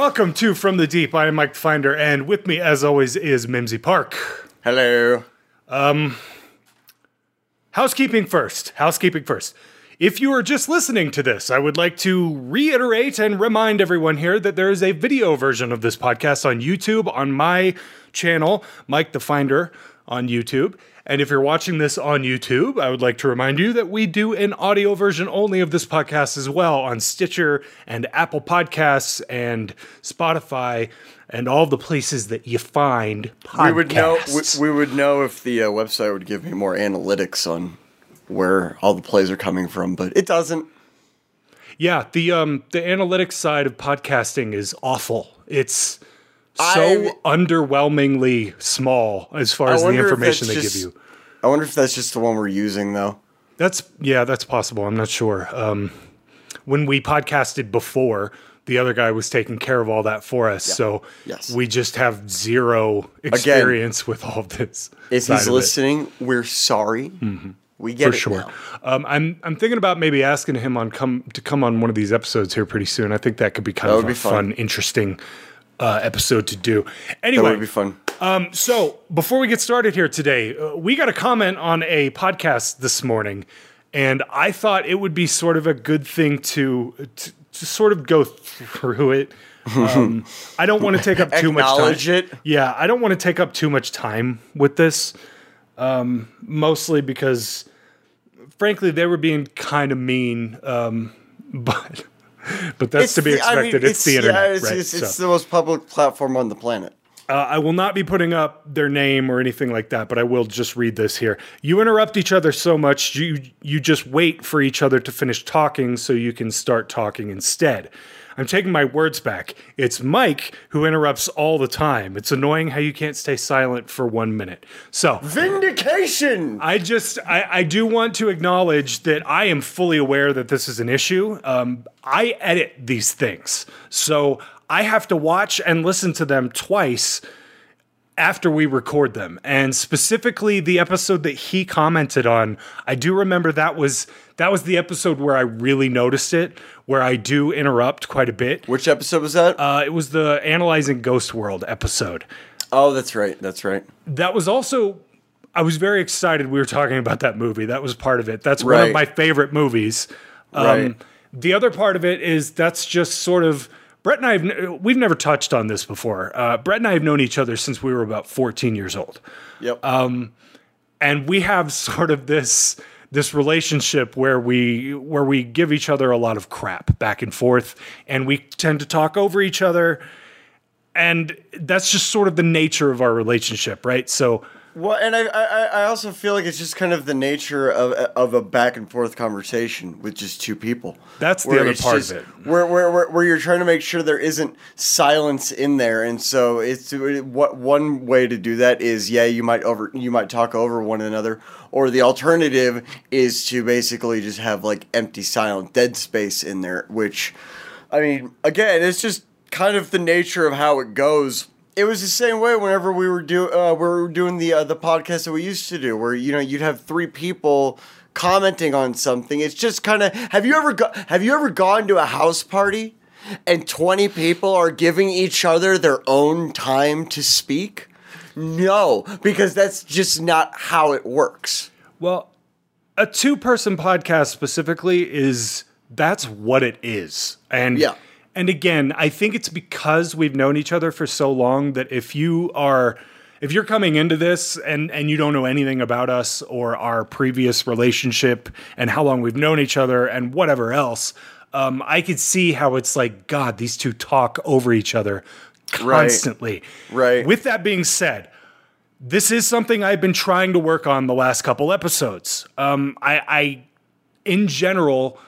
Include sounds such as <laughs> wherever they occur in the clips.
Welcome to From the Deep. I am Mike the Finder, and with me, as always, is Mimsy Park. Hello. Um, Housekeeping first. Housekeeping first. If you are just listening to this, I would like to reiterate and remind everyone here that there is a video version of this podcast on YouTube on my channel, Mike the Finder on YouTube. And if you're watching this on YouTube, I would like to remind you that we do an audio version only of this podcast as well on Stitcher and Apple Podcasts and Spotify and all the places that you find podcasts. We would know. We, we would know if the uh, website would give me more analytics on where all the plays are coming from, but it doesn't. Yeah, the um the analytics side of podcasting is awful. It's so I- underwhelmingly small as far I as the information they that's give you. I wonder if that's just the one we're using though. That's yeah, that's possible. I'm not sure. Um, when we podcasted before, the other guy was taking care of all that for us, so Yes. we just have zero experience with all of this. If he's listening, we're sorry. We get for sure. Um, I'm I'm thinking about maybe asking him on come to come on one of these episodes here pretty soon. I think that could be kind That of a fun. fun, interesting uh, episode to do. That Anyway, would be fun. So before we get started here today, uh, we got a comment on a podcast this morning, and I thought it would be sort of a good thing to to, to sort of go through it. Um, I don't want to take up too much time. Acknowledge it. Yeah, I don't want to take up too much time with this, um, mostly because, frankly, they were being kind of mean. Um, <laughs> but but that's to be the- I mean, expected. it's, the internet, Yeah, it's, right? it's, it's So, the most public platform on the planet. Uh, I will not be putting up their name or anything like that, but I will just read this here. You interrupt each other so much, you you just wait for each other to finish talking so you can start talking instead. I'm taking my words back. It's Mike who interrupts all the time. It's annoying how you can't stay silent for one minute. So Vindication. I just I, I do want to acknowledge that I am fully aware that this is an issue. Um, I edit these things, so I have to watch and listen to them twice after we record them. And specifically the episode that he commented on, I do remember that was that was the episode where I really noticed it, where I do interrupt quite a bit. Which episode was that? Uh, it was the analyzing Ghost World episode. oh, that's right. That's right. that was also I was very excited we were talking about that movie. That was part of it. That's one of my favorite movies. Um, Right. The other part of it is that's just sort of Brett and I have we've never touched on this before. Uh, Brett and I have known each other since we were about 14 years old, Yep. and we have <laughs> sort of this this relationship where we where we give each other a lot of crap back and forth, and we tend to talk over each other. And that's just sort of the nature of our relationship, right? So, Well, and I, I, I also feel like it's just kind of the nature of, of a back and forth conversation with just two people. That's the other part of it. Where, where, where, where you're trying to make sure there isn't silence in there, and so it's what one way to do that is yeah, you might over you might talk over one another, or the alternative is to basically just have like empty, silent, dead space in there. Which, I mean, again, it's just kind of the nature of how it goes it was the same way whenever we were do uh, we were doing the uh, the podcast that we used to do, where you know you'd have three people commenting on something. It's just kind of have you ever go- have you ever gone to a house party and twenty people are giving each other their own time to speak? No, because that's just not how it works. Well, a two person podcast specifically is that's what it is. And Yeah. And again, I think it's because we've known each other for so long that if you are if you're coming into this and and you don't know anything about us or our previous relationship and how long we've known each other and whatever else, um, I could see how it's like God, these two talk over each other Right. constantly. Right. With that being said, this is something I've been trying to work on the last couple episodes. Um, I, I, in general,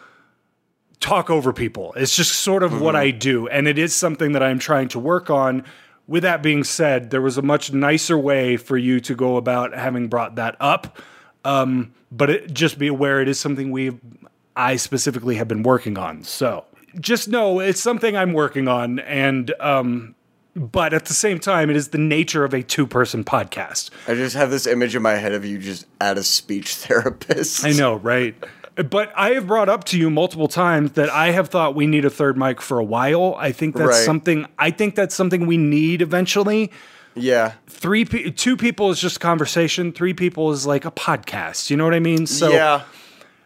talk over people. It's just sort of what I do, and it is something that I'm trying to work on. With that being said, there was a much nicer way for you to go about having brought that up. Um, but it, just be aware it is something we, I specifically have been working on. So just know it's something I'm working on, and um, but at the same time, it is the nature of a two person podcast. I just have this image in my head of you just at a speech <laughs> therapist. I know, right? But I have brought up to you multiple times that I have thought we need a third mic for a while. I think that's Right. something. I think that's something we need eventually. Yeah. Three, pe- two people is just conversation. Three people is like a podcast. You know what I mean? So, yeah.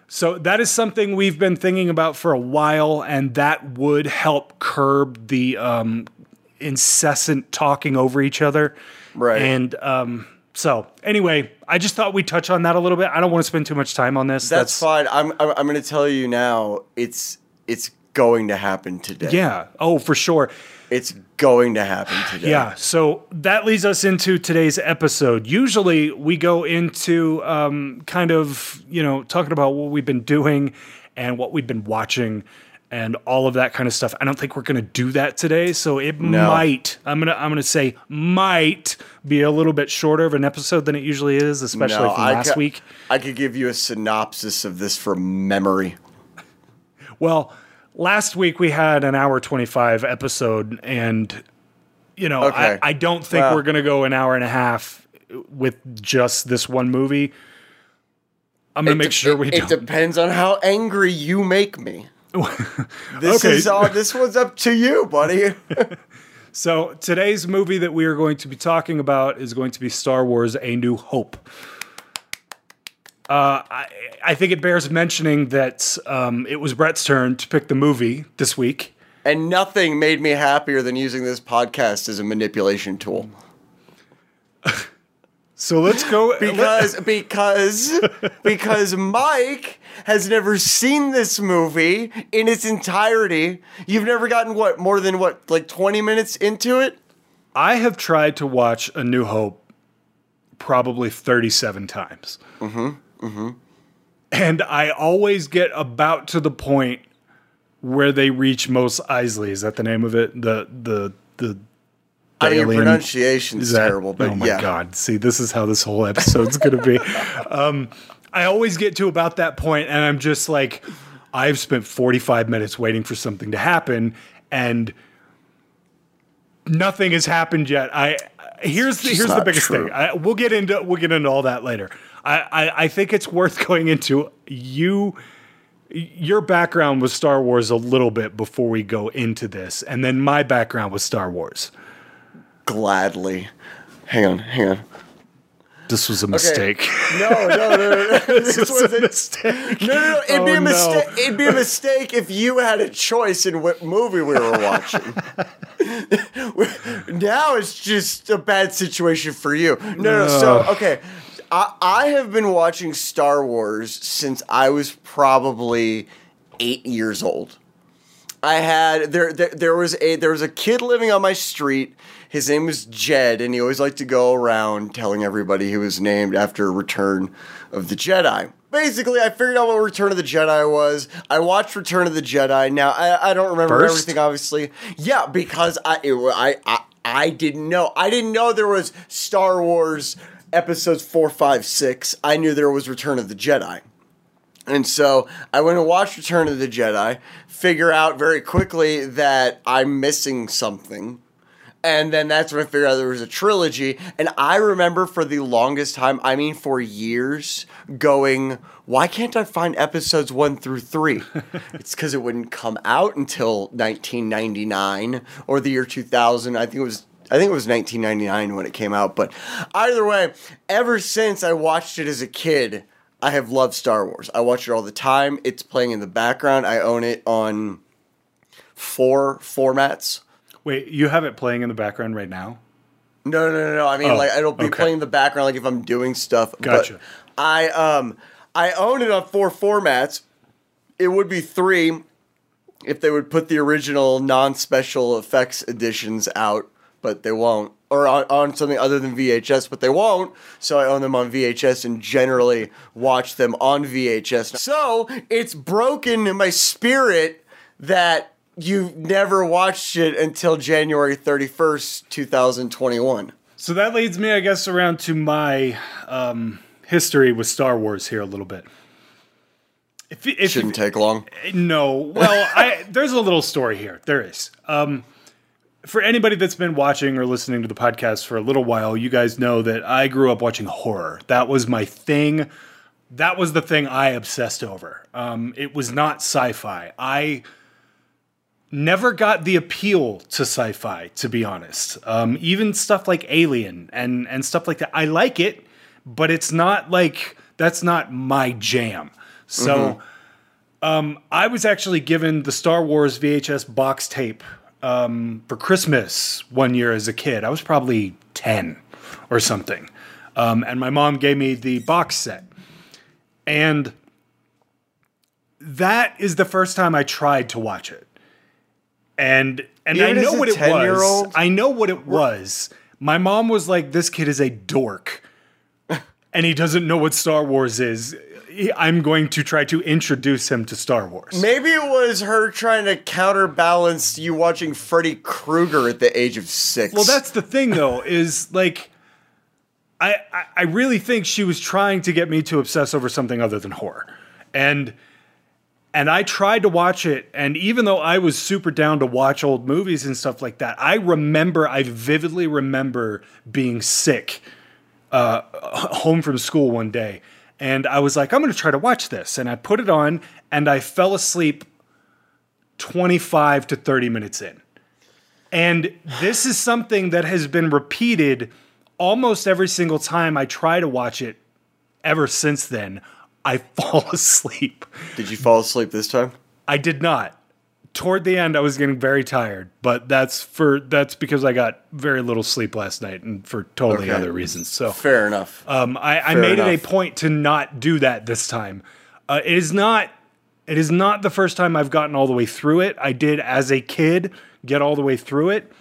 so that is something we've been thinking about for a while, and that would help curb the um, incessant talking over each other. Right. And um, so, anyway, I just thought we'd touch on that a little bit. I don't want to spend too much time on this. That's, fine. I'm I'm, I'm going to tell you now. It's it's going to happen today. Yeah. Oh, for sure. It's going to happen today. Yeah. So that leads us into today's episode. Usually we go into um, kind of, you know, talking about what we've been doing and what we've been watching and all of that kind of stuff. I don't think we're going to do that today. So it No. might, I'm going to, I'm going to say might be a little bit shorter of an episode than it usually is, especially No, from I last ca- week. I could give you a synopsis of this from memory. Well, last week we had an hour 25 episode and you know Okay. I, I don't think Well- we're going to go an hour and a half with just this one movie i'm going to make de- sure we it, don't depends on how angry you make me. <laughs> This Okay. is all. This one's up to you, buddy. <laughs> so today's movie that we are going to be talking about is going to be star wars a new hope uh, I, I think it bears mentioning that um, it was brett's turn to pick the movie this week and nothing made me happier than using this podcast as a manipulation tool. <laughs> so let's go Because because because Mike has never seen this movie in its entirety. You've never gotten what more than what like 20 minutes into it? I have tried to watch A New Hope probably 37 times. Mm-hmm. Mm-hmm. And I always get about to the point where they reach Mos Eisley. Is that the name of it? The the the I mean, your pronunciation's is terrible, but oh my yeah. god! See, this is how this whole episode's gonna be. <laughs> Um, I always get to about that point, and I'm just like, I've spent 45 minutes waiting for something to happen, and nothing has happened yet. I here's the, here's the biggest true. thing. I, we'll get into we'll get into all that later. I, I I think it's worth <laughs> going into you. Your background was Star Wars a little bit before we go into this, and then my background was Star Wars. Gladly. Hang on, hang on. This was a mistake. No, no, no, no. no. <laughs> this this was was a a mistake. No, no, no. It'd be Oh, a no. mistake. It'd be a mistake if you had a choice in what movie we were watching. <laughs> now it's just a bad situation for you. No, no. So okay, I, I have been watching Star Wars since I was probably eight years old. I had there, there there was a there was a kid living on my street. His name was Jed, and he always liked to go around telling everybody he was named after Return of the Jedi. Basically, I figured out what Return of the Jedi was. I watched Return of the Jedi. Now I, I don't remember First? everything, obviously. Yeah, because I, it, I I I didn't know. I didn't know there was Star Wars episodes four, five, six. I knew there was Return of the Jedi. And so I went and watched Return of the Jedi, figure out very quickly that I'm missing something. And then that's when I figured out there was a trilogy. And I remember for the longest time, I mean for years, going, why can't I find episodes one through three? <laughs> it's because it wouldn't come out until 1999 or the year 2000. I think it was. I think it was 1999 when it came out, but either way, ever since I watched it as a kid, I have loved Star Wars. I watch it all the time. It's playing in the background. I own it on four formats. Wait, you have it playing in the background right now? No, no, no, no. I mean, Oh, like it'll be okay. playing in the background, like if I'm doing stuff. but Gotcha. I um I own it on four formats. It would be three if they would put the original non-special effects editions out, but they won't. Or on, on something other than VHS, but they won't. So I own them on VHS and generally watch them on VHS. So it's broken in my spirit that you've never watched it until January 31st, 2021. So that leads me, I guess, around to my um, history with Star Wars here a little bit. If, if Shouldn't take long. No. Well, I, there's a little story here. There is. Um, for anybody that's been watching or listening to the podcast for a little while, you guys know that I grew up watching horror. That was my thing. that was the thing I obsessed over. Um, it was not sci-fi. I never got the appeal to sci-fi, to be honest. Um, even stuff like Alien and and stuff like that, I like it, but it's not like that's not my jam. So, um, I was actually given the Star Wars VHS box tape um, for Christmas one year as a kid. I was probably ten or something, um, and my mom gave me the box set, and that is the first time I tried to watch it and and Even I know what it was. I know what it was. My mom was like, "This kid is a dork, <laughs> and he doesn't know what Star Wars is. I'm going to try to introduce him to Star Wars." Maybe it was her trying to counterbalance you watching Freddy Krueger at the age of six. Well, that's the thing, though, <laughs> is like, I, I I really think she was trying to get me to obsess over something other than horror, and and I tried to watch it, and even though I was super down to watch old movies and stuff like that, I remember, I vividly remember being sick, uh, home from school one day, and I was like, I'm going to try to watch this, and I put it on, and I fell asleep 25 to 30 minutes in. And this is something that has been repeated almost every single time I try to watch it ever since then. I <laughs> fall asleep. Did you fall asleep this time? I did not. Toward the end, I was getting very tired, but that's for that's because I got very little sleep last night, and for totally Okay. other reasons. So Fair enough. um, I, I Fair made it a point to not do that this time. Uh, it is not. It is not the first time I've gotten all the way through it. I did as a kid get all the way through it.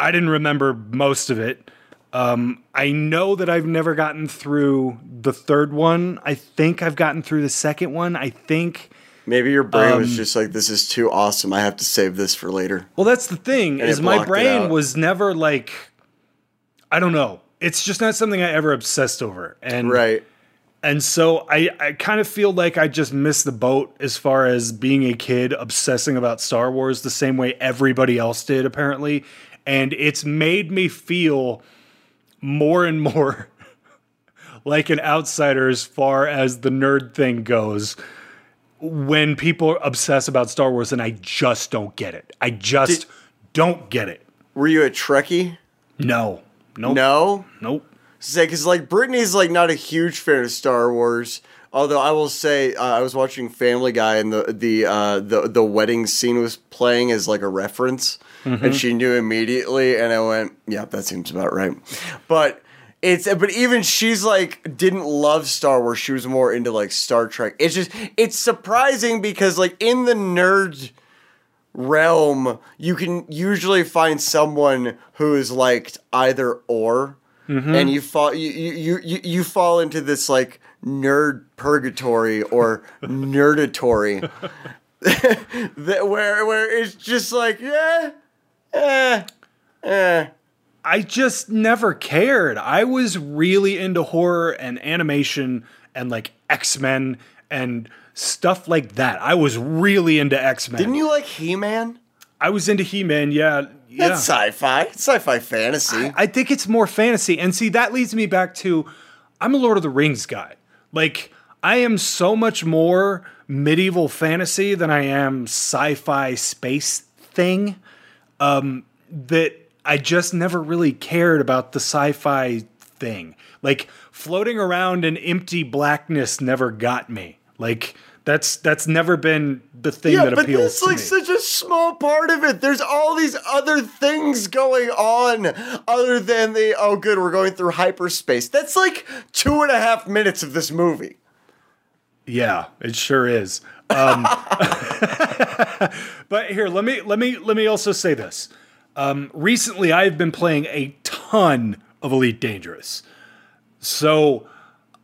I didn't remember most of it. Um, I know that I've never gotten through the third one. I think I've gotten through the second one. I think. Maybe your brain um, was just like, "This is too awesome. I have to save this for later." Well, that's the thing And is my brain was never like. I don't know. It's just not something I ever obsessed over, and Right. And so I, I kind of feel like I just missed the boat as far as being a kid obsessing about Star Wars the same way everybody else did, apparently. And it's made me feel more and more <laughs> like an outsider as far as the nerd thing goes when people obsess about Star Wars and I just don't get it. I just Did- don't get it. Were you a Trekkie? No. Nope. No. Nope. Say because like Brittany's like not a huge fan of Star Wars. Although I will say uh, I was watching Family Guy and the the uh, the the wedding scene was playing as like a reference, and she knew immediately, and I went, "Yeah, that seems about right." But it's but even she's like didn't love Star Wars. She was more into like Star Trek. It's just it's surprising because like in the nerd realm, you can usually find someone who is liked either or, mm-hmm. and you fall you, you you you fall into this like nerd purgatory or <laughs> nerdatory, <laughs> that where where it's just like yeah, eh, eh. I just never cared. I was really into horror and animation and like X Men and stuff like that. I was really into X Men. Didn't you like He Man? I was into He Man. Yeah, yeah. That's sci-fi. It's sci-fi fantasy. I think it's more fantasy. And see, that leads me back to I'm a Lord of the Rings guy. Like, I am so much more medieval fantasy than I am sci-fi space thing. Um, that I just never really cared about the sci-fi thing. Like floating around in empty blackness never got me. Like that's that's never been the thing Yeah, that but appeals that's to like me. such a small part of it. There's all these other things going on other than the oh good, we're going through hyperspace. That's like two and a half minutes of this movie. Yeah, it sure is. Um, <laughs> but here, let me let me let me also say this. Um, recently, I've been playing a ton of Elite Dangerous, so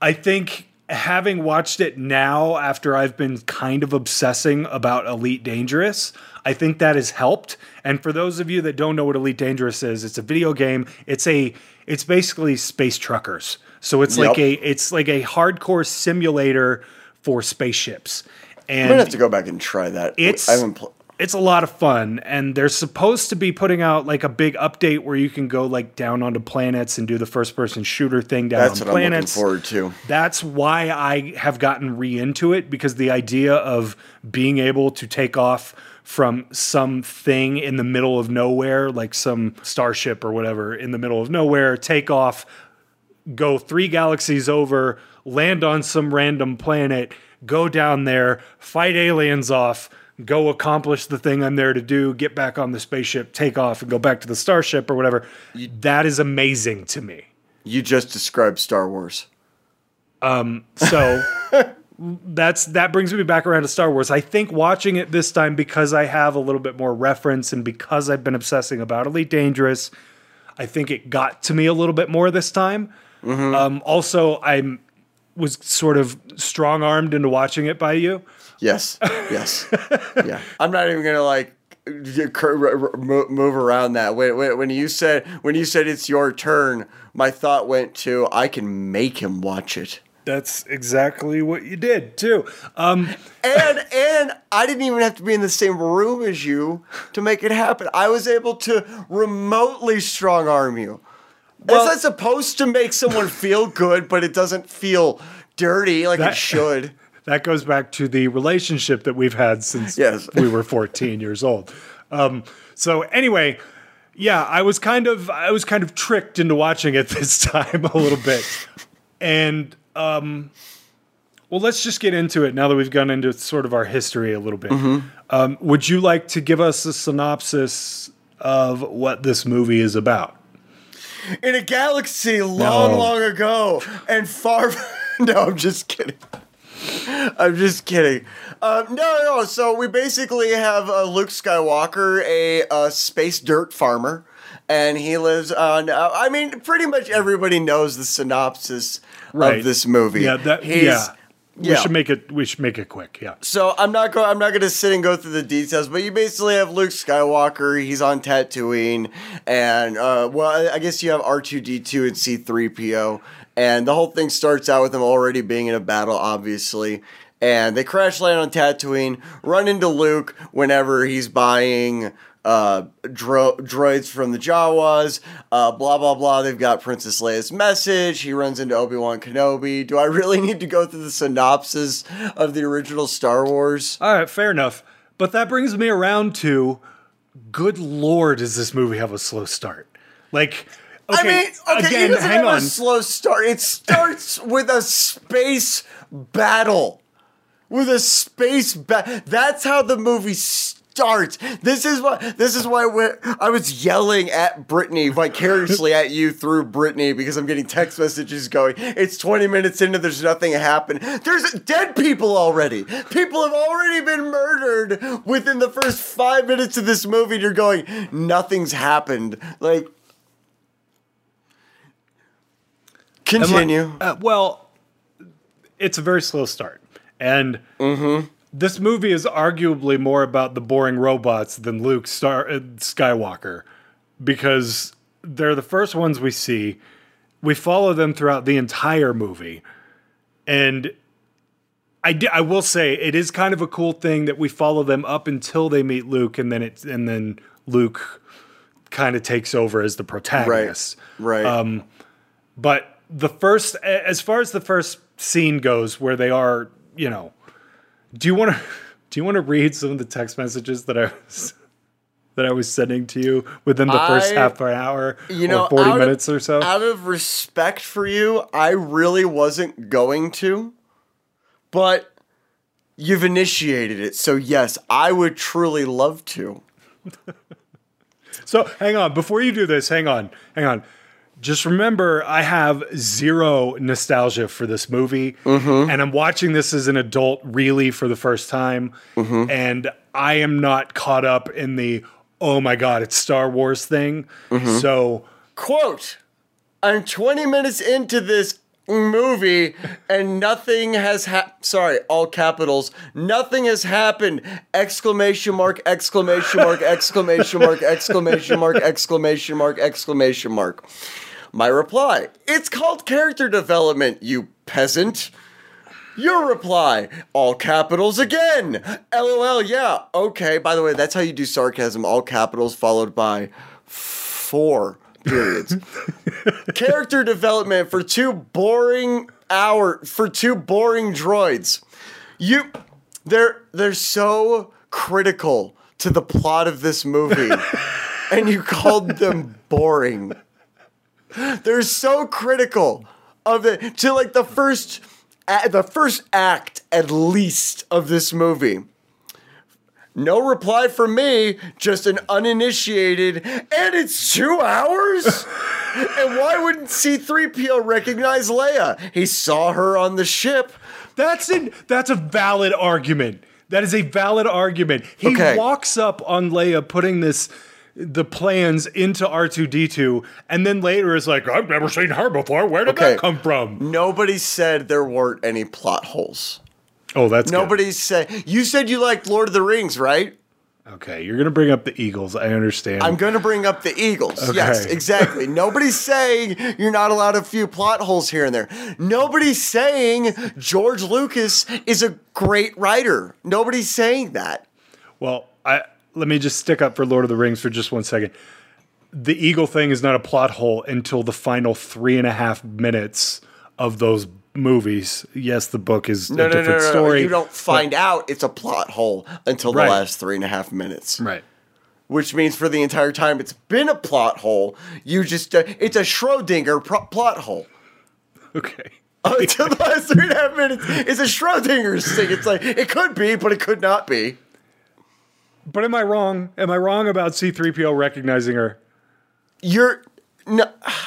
I think having watched it now after I've been kind of obsessing about Elite Dangerous, I think that has helped. And for those of you that don't know what Elite Dangerous is, it's a video game. It's a it's basically space truckers. So it's like a it's like a hardcore simulator for spaceships. I'm gonna have to go back and try that. It's- I haven't. Pl- it's a lot of fun and they're supposed to be putting out like a big update where you can go like down onto planets and do the first person shooter thing down That's on what planets I'm looking forward to. that's why I have gotten re into it because the idea of being able to take off from something in the middle of nowhere, like some starship or whatever in the middle of nowhere, take off, go three galaxies over, land on some random planet, go down there, fight aliens off, go accomplish the thing I'm there to do, get back on the spaceship, take off, and go back to the starship or whatever. that is amazing to me. You just described Star Wars. Um, So <laughs> that's that brings me back around to Star Wars. I think watching it this time because I have a little bit more reference and because I've been obsessing about Elite Dangerous, I think it got to me a little bit more this time. Um, also, I was sort of strong armed into watching it by you. Yes. Yes. <laughs> yeah. I'm not even gonna like move around that. When, when, when you said when you said it's your turn, my thought went to I can make him watch it. That's exactly what you did too. Um, And and I didn't even have to be in the same room as you to make it happen. I was able to remotely strong arm you. Well- That's not supposed to make someone feel good, but it doesn't feel dirty like That- it should. <laughs> that goes back to the relationship that we've had since Yes. we were 14 years old. Um, so anyway, yeah, I was kind of I was kind of tricked into watching it <laughs> this time a little bit, and um, well, let's just get into it now that we've gone into sort of our history a little bit. Um, would you like to give us a synopsis of what this movie is about? In a galaxy long, No. long ago and far. <laughs> no, I'm just kidding. I'm just kidding. Um, no, no. So we basically have uh, Luke Skywalker, a uh, space dirt farmer, and he lives on. Uh, I mean, pretty much everybody knows the synopsis Right. of this movie. Yeah, that He's- yeah. We yeah. should make it. We should make it quick. Yeah. So I'm not going. I'm not going to sit and go through the details, but you basically have Luke Skywalker. He's on Tatooine, and uh, well, I- I guess you have R2D2 and C3PO, and the whole thing starts out with him already being in a battle, obviously. And they crash land on Tatooine, run into Luke whenever he's buying uh, dro- droids from the Jawas, uh, blah blah blah. They've got Princess Leia's message. He runs into Obi Wan Kenobi. Do I really <laughs> need to go through the synopsis of the original Star Wars? All right, fair enough. But that brings me around to good lord, does this movie have a slow start? Like, okay, I mean, okay, again, he doesn't hang have on. a slow start. It starts <laughs> with a space battle. With a space battle. That's how the movie starts. This is what. This is why I was yelling at Brittany vicariously at you through Brittany because I'm getting text messages going. It's 20 minutes into. There's nothing happened. There's dead people already. People have already been murdered within the first five minutes of this movie. And you're going. Nothing's happened. Like. Continue. Uh, well, it's a very slow start. And Mm-hmm. This movie is arguably more about the boring robots than Luke Star- uh, Skywalker because they're the first ones we see. We follow them throughout the entire movie. And I, I will say it is kind of a cool thing that we follow them up until they meet Luke and then it's and then Luke kind of takes over as the protagonist. right. Um, But the first, as far as the first scene goes, where they are, you know, do you want to <laughs> do you want to read some of the text messages that I was <laughs> that I was sending to you within the first I- half an hour you know, or forty out of- minutes or so? Out of respect for you, I really wasn't going to, but you've initiated it. So, yes, I would truly love to. <laughs> So hang on, before you do this, hang on, hang on. Just remember, I have zero nostalgia for this movie, Mm-hmm. and I'm watching this as an adult, really, for the first time, Mm-hmm. and I am not caught up in the oh my god, it's Star Wars thing. Mm-hmm. So Quote I'm 20 minutes into this movie and nothing has ha- sorry all capitals nothing has happened exclamation mark exclamation mark exclamation mark exclamation mark exclamation mark exclamation mark my reply it's called character development you peasant Your reply, all capitals again. LOL, yeah. Okay, by the way, that's how you do sarcasm, all capitals followed by four periods. <laughs> Character development for two boring hour for two boring droids. You they're they're so critical to the plot of this movie <laughs> and you called them boring. They're so critical of it to like the first the first act at least of this movie. No reply from me, just an uninitiated, and it's two hours? <laughs> and why wouldn't C3PO recognize Leia? He saw her on the ship. That's an that's a valid argument. That is a valid argument. He Okay. walks up on Leia putting this the plans into R2D2 and then later is like, I've never seen her before. Where did Okay. that come from? Nobody said there weren't any plot holes. Oh, that's good. Nobody said. You said you liked Lord of the Rings, right? Okay, you're gonna bring up the Eagles. I understand. I'm to bring up the Eagles. Yes, <laughs> exactly. Nobody's saying you're not allowed a few plot holes here and there. Nobody's saying George Lucas is a great writer. Nobody's saying that. Well, I let me just stick up for Lord of the Rings for just one second. The eagle thing is not a plot hole until the final three and a half minutes of those movies. Yes, the book is No, a no, different no, no. story. You don't but- find out it's a plot hole until the Right. last three and a half minutes. right. Which means for the entire time it's been a plot hole, you just, uh, it's a Schrodinger pro- plot hole. Okay. <laughs> until the last three and a half minutes. It's a Schrodinger's thing. It's like, it could be, but it could not be. But am I wrong? Am I wrong about C3PO recognizing her? You're no.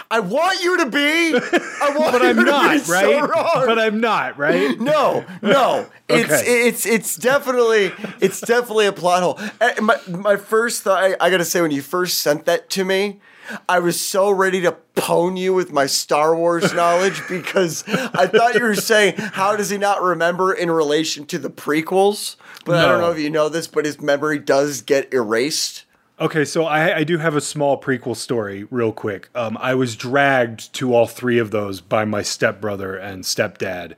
I want you to be. I <laughs> want But you I'm to not, be so right? wrong. But I'm not, right? <laughs> no, no. <laughs> It's Okay. it's it's definitely it's definitely a plot hole. Uh, My my first thought, I, I got to say, when you first sent that to me. I was so ready to pwn you with my Star Wars knowledge <laughs> because I thought you were saying, how does he not remember in relation to the prequels? But I don't know if you know this, but his memory does get erased. Okay, so I, I do have a small prequel story, real quick. Um, I was dragged to all three of those by my stepbrother and stepdad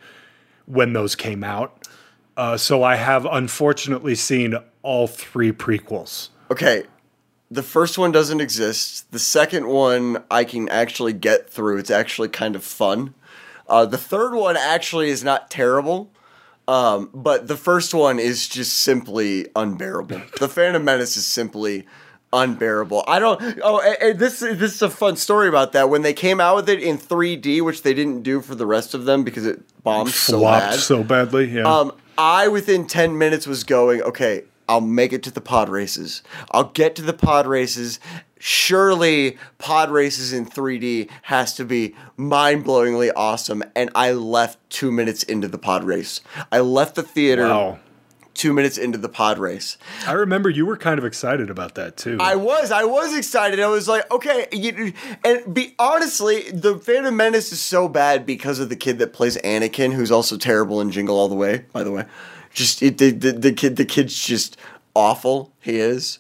when those came out. Uh, so I have unfortunately seen all three prequels. Okay, the first one doesn't exist. The second one I can actually get through. It's actually kind of fun. Uh, the third one actually is not terrible, um, but the first one is just simply unbearable. <laughs> the Phantom Menace is simply unbearable. I don't. Oh, and, and this this is a fun story about that. When they came out with it in 3D, which they didn't do for the rest of them because it bombed so bad. so badly. Yeah. Um, I within ten minutes was going. Okay, I'll make it to the pod races. I'll get to the pod races. Surely, pod races in 3D has to be mind blowingly awesome. And I left two minutes into the pod race. I left the theater wow. two minutes into the pod race. I remember you were kind of excited about that too. I was, I was excited. I was like, okay, you, and be honestly, the Phantom Menace is so bad because of the kid that plays Anakin, who's also terrible in Jingle All the Way. By the way, just it, the, the the kid, the kid's just awful. He is.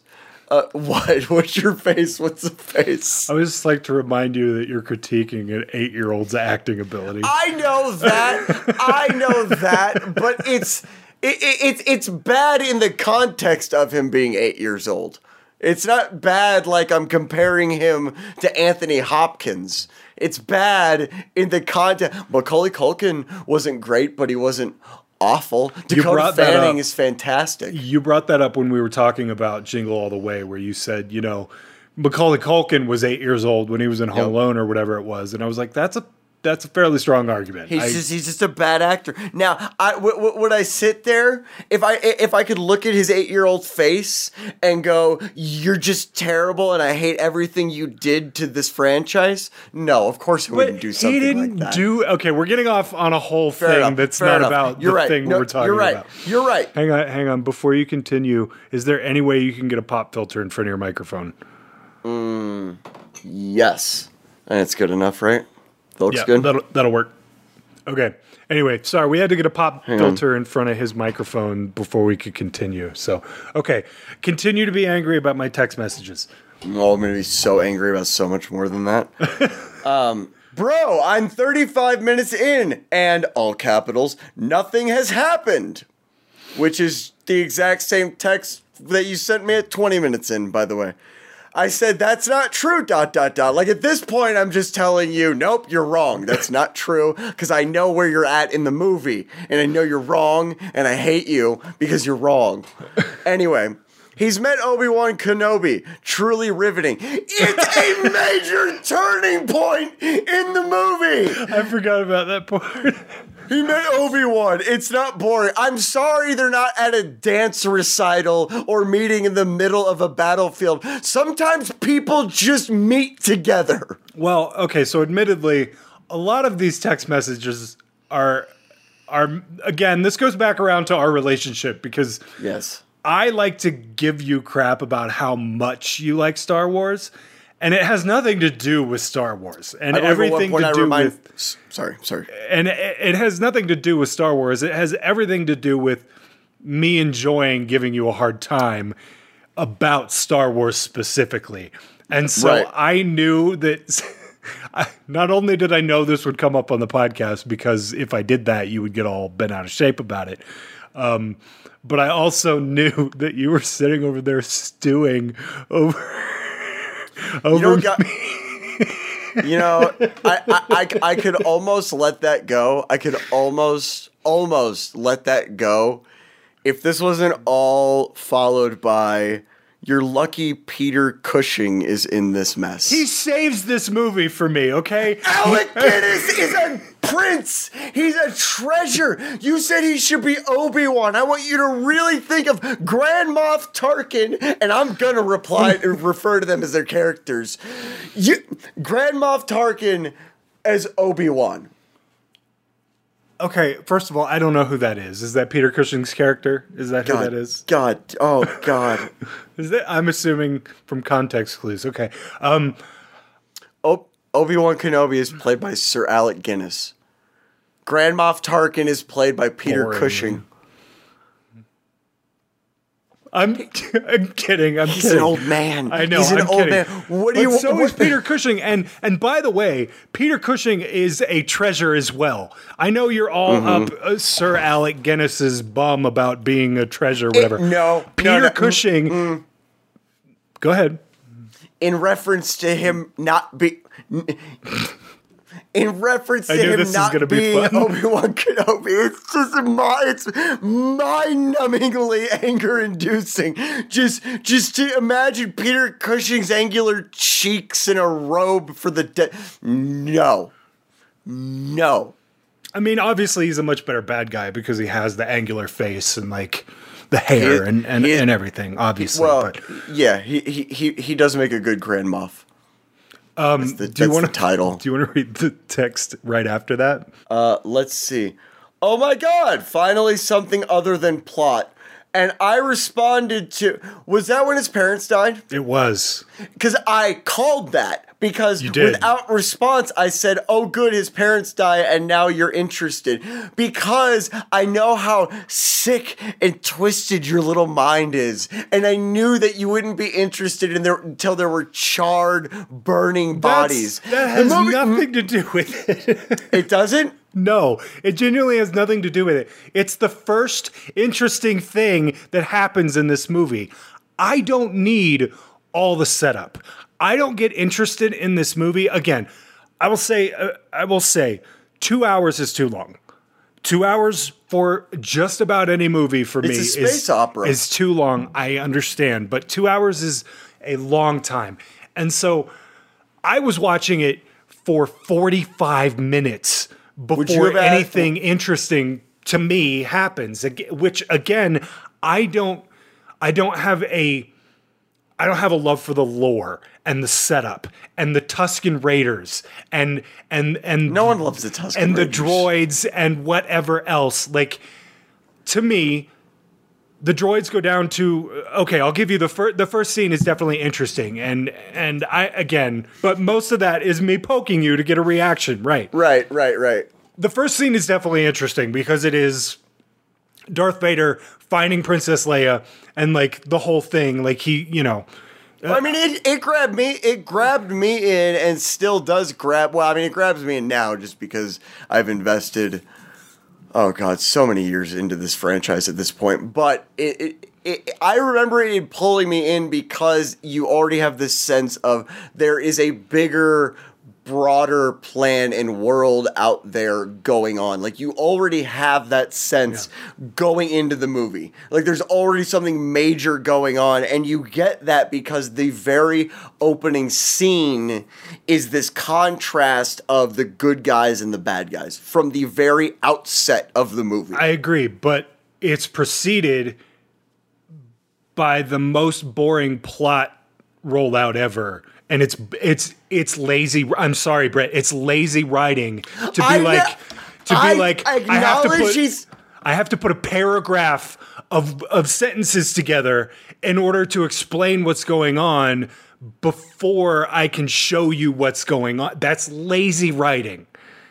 Uh, <laughs> what? What's your face? What's the face? I would just like to remind you that you're critiquing an eight year old's acting ability. I know that. I know that, but it's it, it, it's it's bad in the context of him being eight years old. It's not bad like I'm comparing him to Anthony Hopkins. It's bad in the context. Macaulay Culkin wasn't great, but he wasn't awful. Dakota Fanning is fantastic. you brought that up when we were talking about Jingle All the Way, where you said, you know, Macaulay Culkin was eight years old when he was in Home Yep. Alone or whatever it was, and I was like, that's a that's a fairly strong argument. He's I- just he's just a bad actor. Now, I w- w- would I sit there if I if I could look at his eight year old face and go, "You're just terrible," and I hate everything you did to this franchise? No, of course I wouldn't do something like that. he didn't like do. Okay, we're getting off on a whole Fair thing enough, that's not enough. about You're the right. thing No, we're talking You're right. about. You're right. Hang on, hang on. Before you continue, is there any way you can get a pop filter in front of your microphone? Mm, yes, and it's good enough, right? Looks Yeah, good. that'll that'll work. Okay. Anyway, sorry, we had to get a pop filter in front of his microphone before we could continue. So, okay, continue to be angry about my text messages. Oh, I'm gonna be so angry about so much more than that. <laughs> um, Bro, I'm 35 minutes in, and all capitals, nothing has happened. Which is the exact same text that you sent me at 20 minutes in, by the way. I said, that's not true, dot, dot, dot. Like at this point, I'm just telling you, nope, you're wrong. That's not true because I know where you're at in the movie and I know you're wrong and I hate you because you're wrong. anyway. He's met Obi Wan Kenobi. Truly riveting. It's a major turning point in the movie. I forgot about that part. <laughs> He met Obi Wan. It's not boring. I'm sorry they're not at a dance recital or meeting in the middle of a battlefield. Sometimes people just meet together. Well, okay, so admittedly, a lot of these text messages are are again, this goes back around to our relationship because Yes. I like to give you crap about how much you like Star Wars, and it has nothing to do with Star Wars and everything to do with S- Sorry, sorry. and it, it has nothing to do with Star Wars. It has everything to do with me enjoying giving you a hard time about Star Wars specifically. And so Right. I knew that <laughs> not only did I know this would come up on the podcast because if I did that, you would get all bent out of shape about it. Um, but I also <laughs> knew that you were sitting over there stewing over over You know, got, you know, I, I, I, I could almost let that go. I could almost, almost let that go if this wasn't all followed by you're lucky Peter Cushing is in this mess. he saves this movie for me, okay? Alec <laughs> Guinness is a prince. He's a treasure. You said he should be Obi Wan. I want you to really think of Grand Moff Tarkin, and I'm gonna reply <laughs> refer to them as their characters. You, Grand Moff Tarkin as Obi Wan. Okay, first of all, I don't know who that is. Is that Peter Cushing's character? Is that who that is? God, oh <laughs> God. Is that I'm assuming from context clues. Okay. Um O- Obi Wan Kenobi is played by Sir Alec Guinness. Grand Moff Tarkin is played by Peter Boring. Cushing. I'm <laughs> I'm kidding. I'm He's kidding. an old man. I know. He's an I'm old kidding. man. What do but you? So what- is Peter Cushing, and and by the way, Peter Cushing is a treasure as well. I know you're all Mm-hmm. up uh, Sir Alec Guinness's bum about being a treasure, whatever. no, no, Peter no, mm, Cushing. Go ahead. in reference to him not be in reference to him not be being fun. Obi-Wan Kenobi. It's just mi- it's mind-numbingly anger-inducing. Just just to imagine Peter Cushing's angular cheeks in a robe for the de- No. No. I mean, obviously, he's a much better bad guy because he has the angular face and like the hair He- and and, and everything. Obviously, Well, but yeah, he, he he he does make a good Grand Moff. Um, that's the, do you want the title? <laughs> Do you want to read the text right after that? Uh, let's see. Oh my god, finally something other than plot. And I responded to Was that when his parents died? It was. Because I called that. Because without response, I said, Oh, good, his parents die, and now you're interested. Because I know how sick and twisted your little mind is. And I knew that you wouldn't be interested in there until there were charred, burning bodies. That's- That has movie- nothing to do with it. It doesn't? no, it genuinely has nothing to do with it. It's the first interesting thing that happens in this movie. I don't need all the setup. I don't get interested in this movie. Again, I will say, uh, I will say, two hours is too long. Two hours for just about any movie for me a is, opera. is too long. I understand, but two hours is a long time. And so I was watching it for 45 minutes before have asked- anything interesting to me happens. Which again, I don't I don't have a I don't have a love for the lore and the setup and the Tusken Raiders and and and No one loves the Tusken and the droids and whatever else. Like to me, the droids go down to okay. I'll give you the first. The first scene is definitely interesting, and and I again, but most of that is me poking you to get a reaction. Right. Right, right, right. The first scene is definitely interesting because it is Darth Vader finding Princess Leia and like the whole thing. Like he, you know, I mean, it, it grabbed me. It grabbed me in, and still does grab. Well, I mean, it grabs me in now just because I've invested. Oh God, so many years into this franchise at this point. But it, it, it I remember it pulling me in because you already have this sense of there is a bigger broader plan and world out there going on. Like you already have that sense yeah. going into the movie. Like there's already something major going on and you get that because the very opening scene is this contrast of the good guys and the bad guys from the very outset of the movie. I agree, but it's preceded by the most boring plot rollout ever and it's it's it's lazy. I'm sorry, Brett. It's lazy writing to be I like to be I, like I, have to put. I have to put a paragraph of of sentences together in order to explain what's going on before I can show you what's going on. That's lazy writing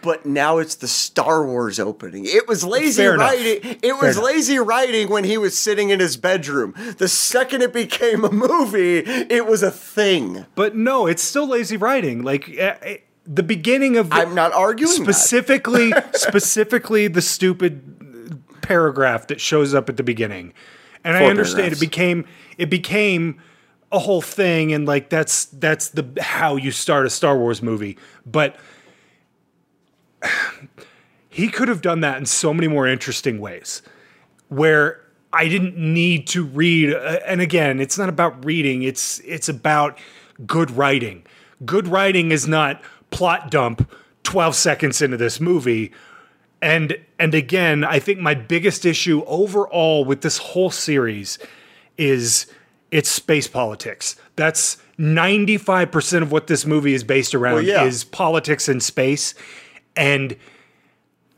but now it's the Star Wars opening. It was lazy Fair writing. Enough. It was Fair lazy enough. writing when he was sitting in his bedroom. The second it became a movie, it was a thing. But no, it's still lazy writing. Like uh, the beginning of the, I'm not arguing specifically <laughs> specifically the stupid paragraph that shows up at the beginning. And Four I understand paragraphs. it became it became a whole thing and like that's that's the how you start a Star Wars movie. But <sighs> he could have done that in so many more interesting ways where I didn't need to read uh, and again it's not about reading it's it's about good writing. Good writing is not plot dump 12 seconds into this movie. And and again I think my biggest issue overall with this whole series is it's space politics. That's 95% of what this movie is based around well, yeah. is politics in space and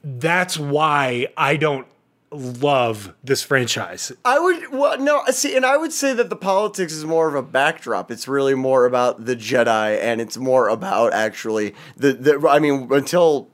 that's why I don't love this franchise. I would well no see and I would say that the politics is more of a backdrop. It's really more about the Jedi and it's more about actually the the I mean until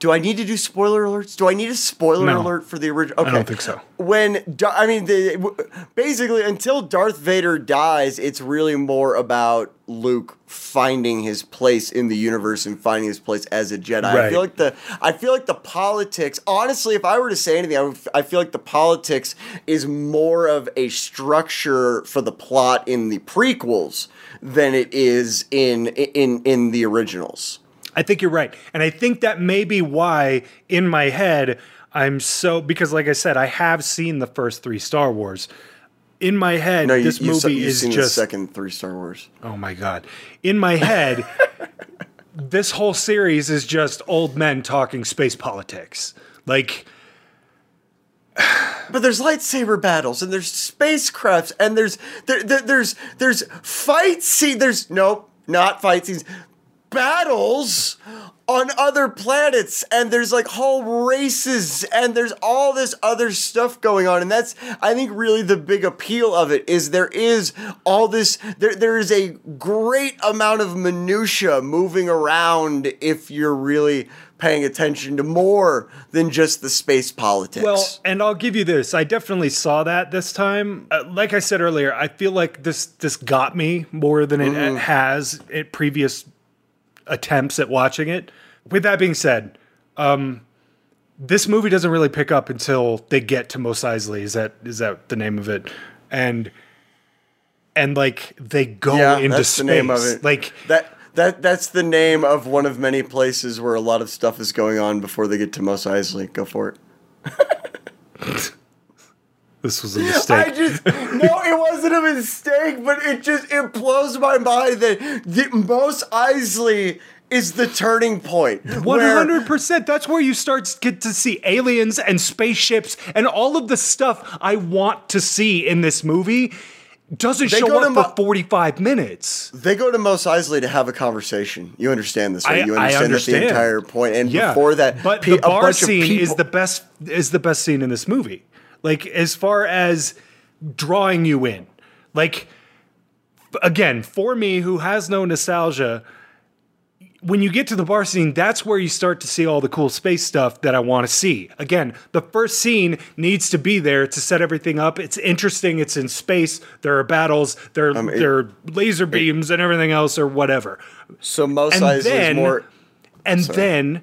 do I need to do spoiler alerts? Do I need a spoiler no, alert for the original? Okay. I don't think so. When I mean, the, basically, until Darth Vader dies, it's really more about Luke finding his place in the universe and finding his place as a Jedi. Right. I feel like the I feel like the politics. Honestly, if I were to say anything, I, would, I feel like the politics is more of a structure for the plot in the prequels than it is in in in the originals. I think you're right. And I think that may be why in my head I'm so because like I said, I have seen the first three Star Wars. In my head, no, you, this movie you've is seen just the second three Star Wars. Oh my god. In my head, <laughs> this whole series is just old men talking space politics. Like <sighs> but there's lightsaber battles and there's spacecrafts and there's there, there, there's there's fight scene there's nope not fight scenes battles on other planets and there's like whole races and there's all this other stuff going on and that's i think really the big appeal of it is there is all this there, there is a great amount of minutia moving around if you're really paying attention to more than just the space politics. Well, and I'll give you this. I definitely saw that this time. Uh, like I said earlier, I feel like this this got me more than it mm-hmm. has at previous attempts at watching it. With that being said, um, this movie doesn't really pick up until they get to Mos Eisley. Is that is that the name of it? And and like they go yeah, into that's space. The name of it. Like that that that's the name of one of many places where a lot of stuff is going on before they get to Mos Eisley. Go for it. <laughs> this was a <laughs> mistake. I just no, <laughs> it wasn't a mistake, but it just it blows my mind that the Mos Eisley is the turning point. One hundred percent. That's where you start to get to see aliens and spaceships and all of the stuff I want to see in this movie. Doesn't show up Mo- for forty five minutes. They go to Mos Eisley to have a conversation. You understand this, right? I, you understand, understand. the entire point. And yeah, before that, but pe- the bar scene people- is the best. Is the best scene in this movie. Like as far as drawing you in, like again for me who has no nostalgia when you get to the bar scene, that's where you start to see all the cool space stuff that I want to see. Again, the first scene needs to be there to set everything up. It's interesting. It's in space. There are battles. There, Um, it- there are laser beams and everything else, or whatever. So Mos And then- more. And then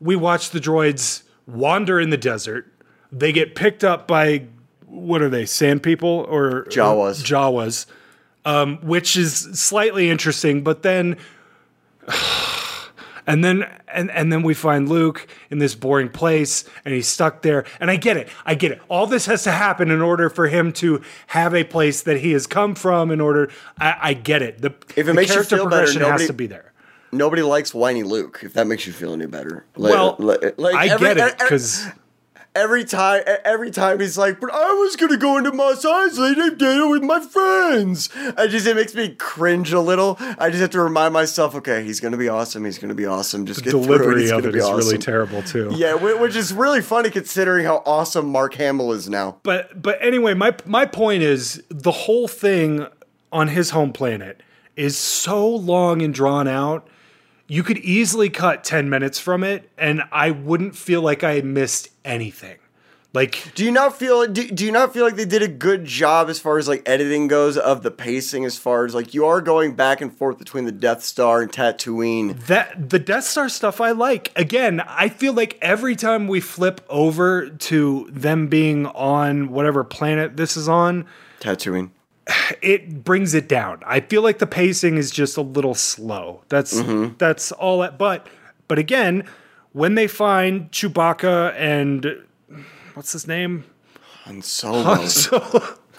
we watch the droids wander in the desert. They get picked up by what are they? Sand people or Jawas. Jawas, um, which is slightly interesting. But then, <sighs> and then, and and then we find Luke in this boring place, and he's stuck there. And I get it. I get it. All this has to happen in order for him to have a place that he has come from. In order, I, I get it. The, If it the makes you feel better, progression has nobody- to be there. Nobody likes whiny Luke. If that makes you feel any better. Like, Well, like, like I every- get it because. Every time every time he's like but i was gonna go into Mos Eisley to dinner with my friends i just it makes me cringe a little i just have to remind myself okay he's gonna be awesome he's gonna be awesome just it delivery he's of be is really terrible too. yeah which is really funny considering how awesome mark hamill is now But but anyway, my my point is the whole thing on his home planet is so long and drawn out. You could easily cut 10 minutes from it and I wouldn't feel like I missed anything. Like do you not feel do, do you not feel like they did a good job as far as like editing goes of the pacing as far as like you are going back and forth between the death star and tatooine that the Death Star stuff I like. Again, I feel like every time we flip over to them being on whatever planet this is on, tatooine it brings it down. I feel like the pacing is just a little slow. That's mm-hmm. that's all. That, but but again, when they find Chewbacca and what's his name? and solo So <laughs>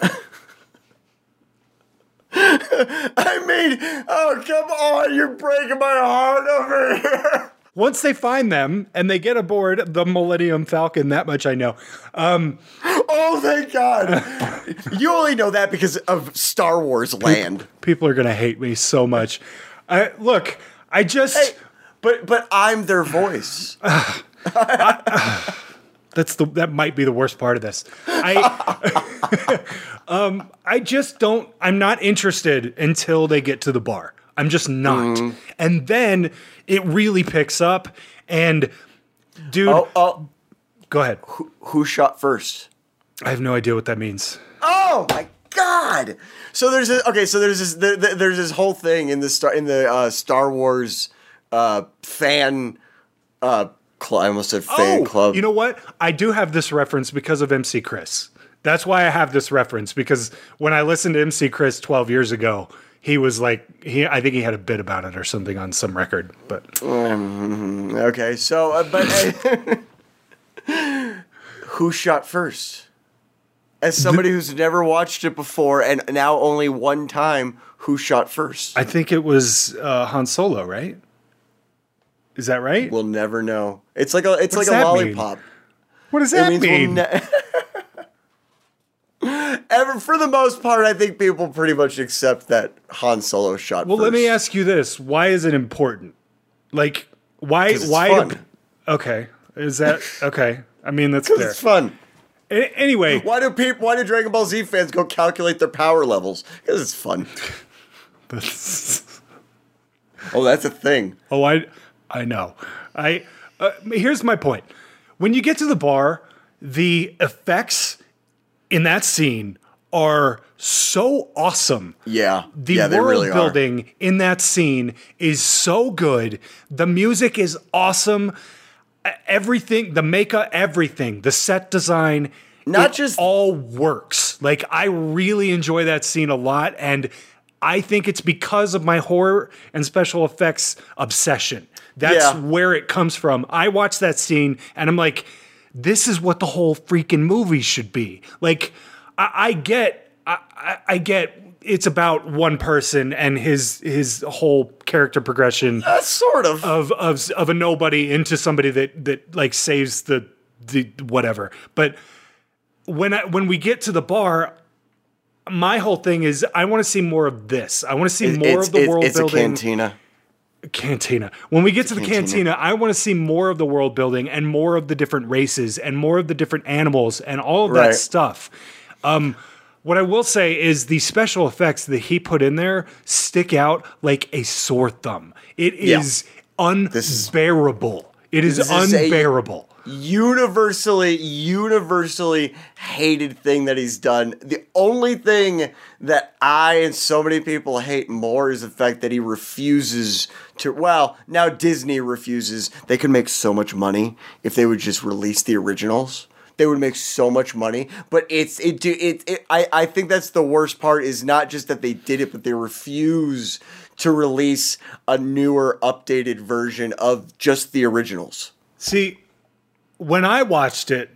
I mean, oh come on, you're breaking my heart over here. Once they find them and they get aboard the Millennium Falcon, that much I know. Oh, thank God. <laughs> you only know that because of Star Wars Land. People are gonna hate me so much. I look. I just Hey, but but I'm their voice. <sighs> <sighs> That's the that might be the worst part of this. I <laughs> um I just don't I'm not interested until they get to the bar. I'm just not. And then it really picks up and dude, Oh, oh, go ahead. who shot first? I have no idea what that means. Oh my God! So there's this, okay. So there's this there- there's this whole thing in the star in the uh, Star Wars uh, fan. Uh, cl- I almost said fan oh, club. you know what? I do have this reference because of MC Chris. That's why I have this reference because when I listened to MC Chris 12 years ago, he was like he I think he had a bit about it or something on some record, but Okay, so uh, but <laughs> who shot first? As somebody who's never watched it before and now only one time, who shot first? I think it was uh, Han Solo, right? Is that right? We'll never know. It's like a it's What like a that mean? lollipop. what does It that means mean? we'll ne- <laughs> Ever for the most part, I think people pretty much accept that Han Solo shot. well, first. let me ask you this: Why is it important? Like, why? why? fun. okay, is that okay? I mean, that's fair. it's fun. A- anyway, Why do people? Why do Dragon Ball Z fans go calculate their power levels? Because it's fun. <laughs> Oh, that's a thing. Oh, I, I know. I uh, here's my point. When you get to the bar, the effects in that scene are so awesome. Yeah, The yeah, world really are. building in that scene is so good. The music is awesome. Everything, the makeup, everything, the set design, Not it just- all works. Like I really enjoy that scene a lot, and I think it's because of my horror and special effects obsession. That's Yeah. where it comes from. I watch that scene and I'm like, this is what the whole freaking movie should be. Like, I, I get, I, I, get. It's about one person and his his whole character progression Uh, sort of. of of of a nobody into somebody that that like saves the the whatever. But when I, when we get to the bar, my whole thing is I want to see more of this. I want to see more of the world it's a building cantina. Cantina. When we get to the cantina. cantina. I want to see more of the world building and more of the different races and more of the different animals and all of that stuff. Um, what I will say is the special effects that he put in there stick out like a sore thumb. It is unbearable. It is this is a- unbearable. Universally universally hated thing that he's done. The only thing that i and so many people hate more is the fact that he refuses to well now disney refuses. They could make so much money if they would just release the originals. They would make so much money. But it's it, it, it I, I think that's the worst part is not just that they did it but they refuse to release a newer updated version of just the originals. See, when I watched it,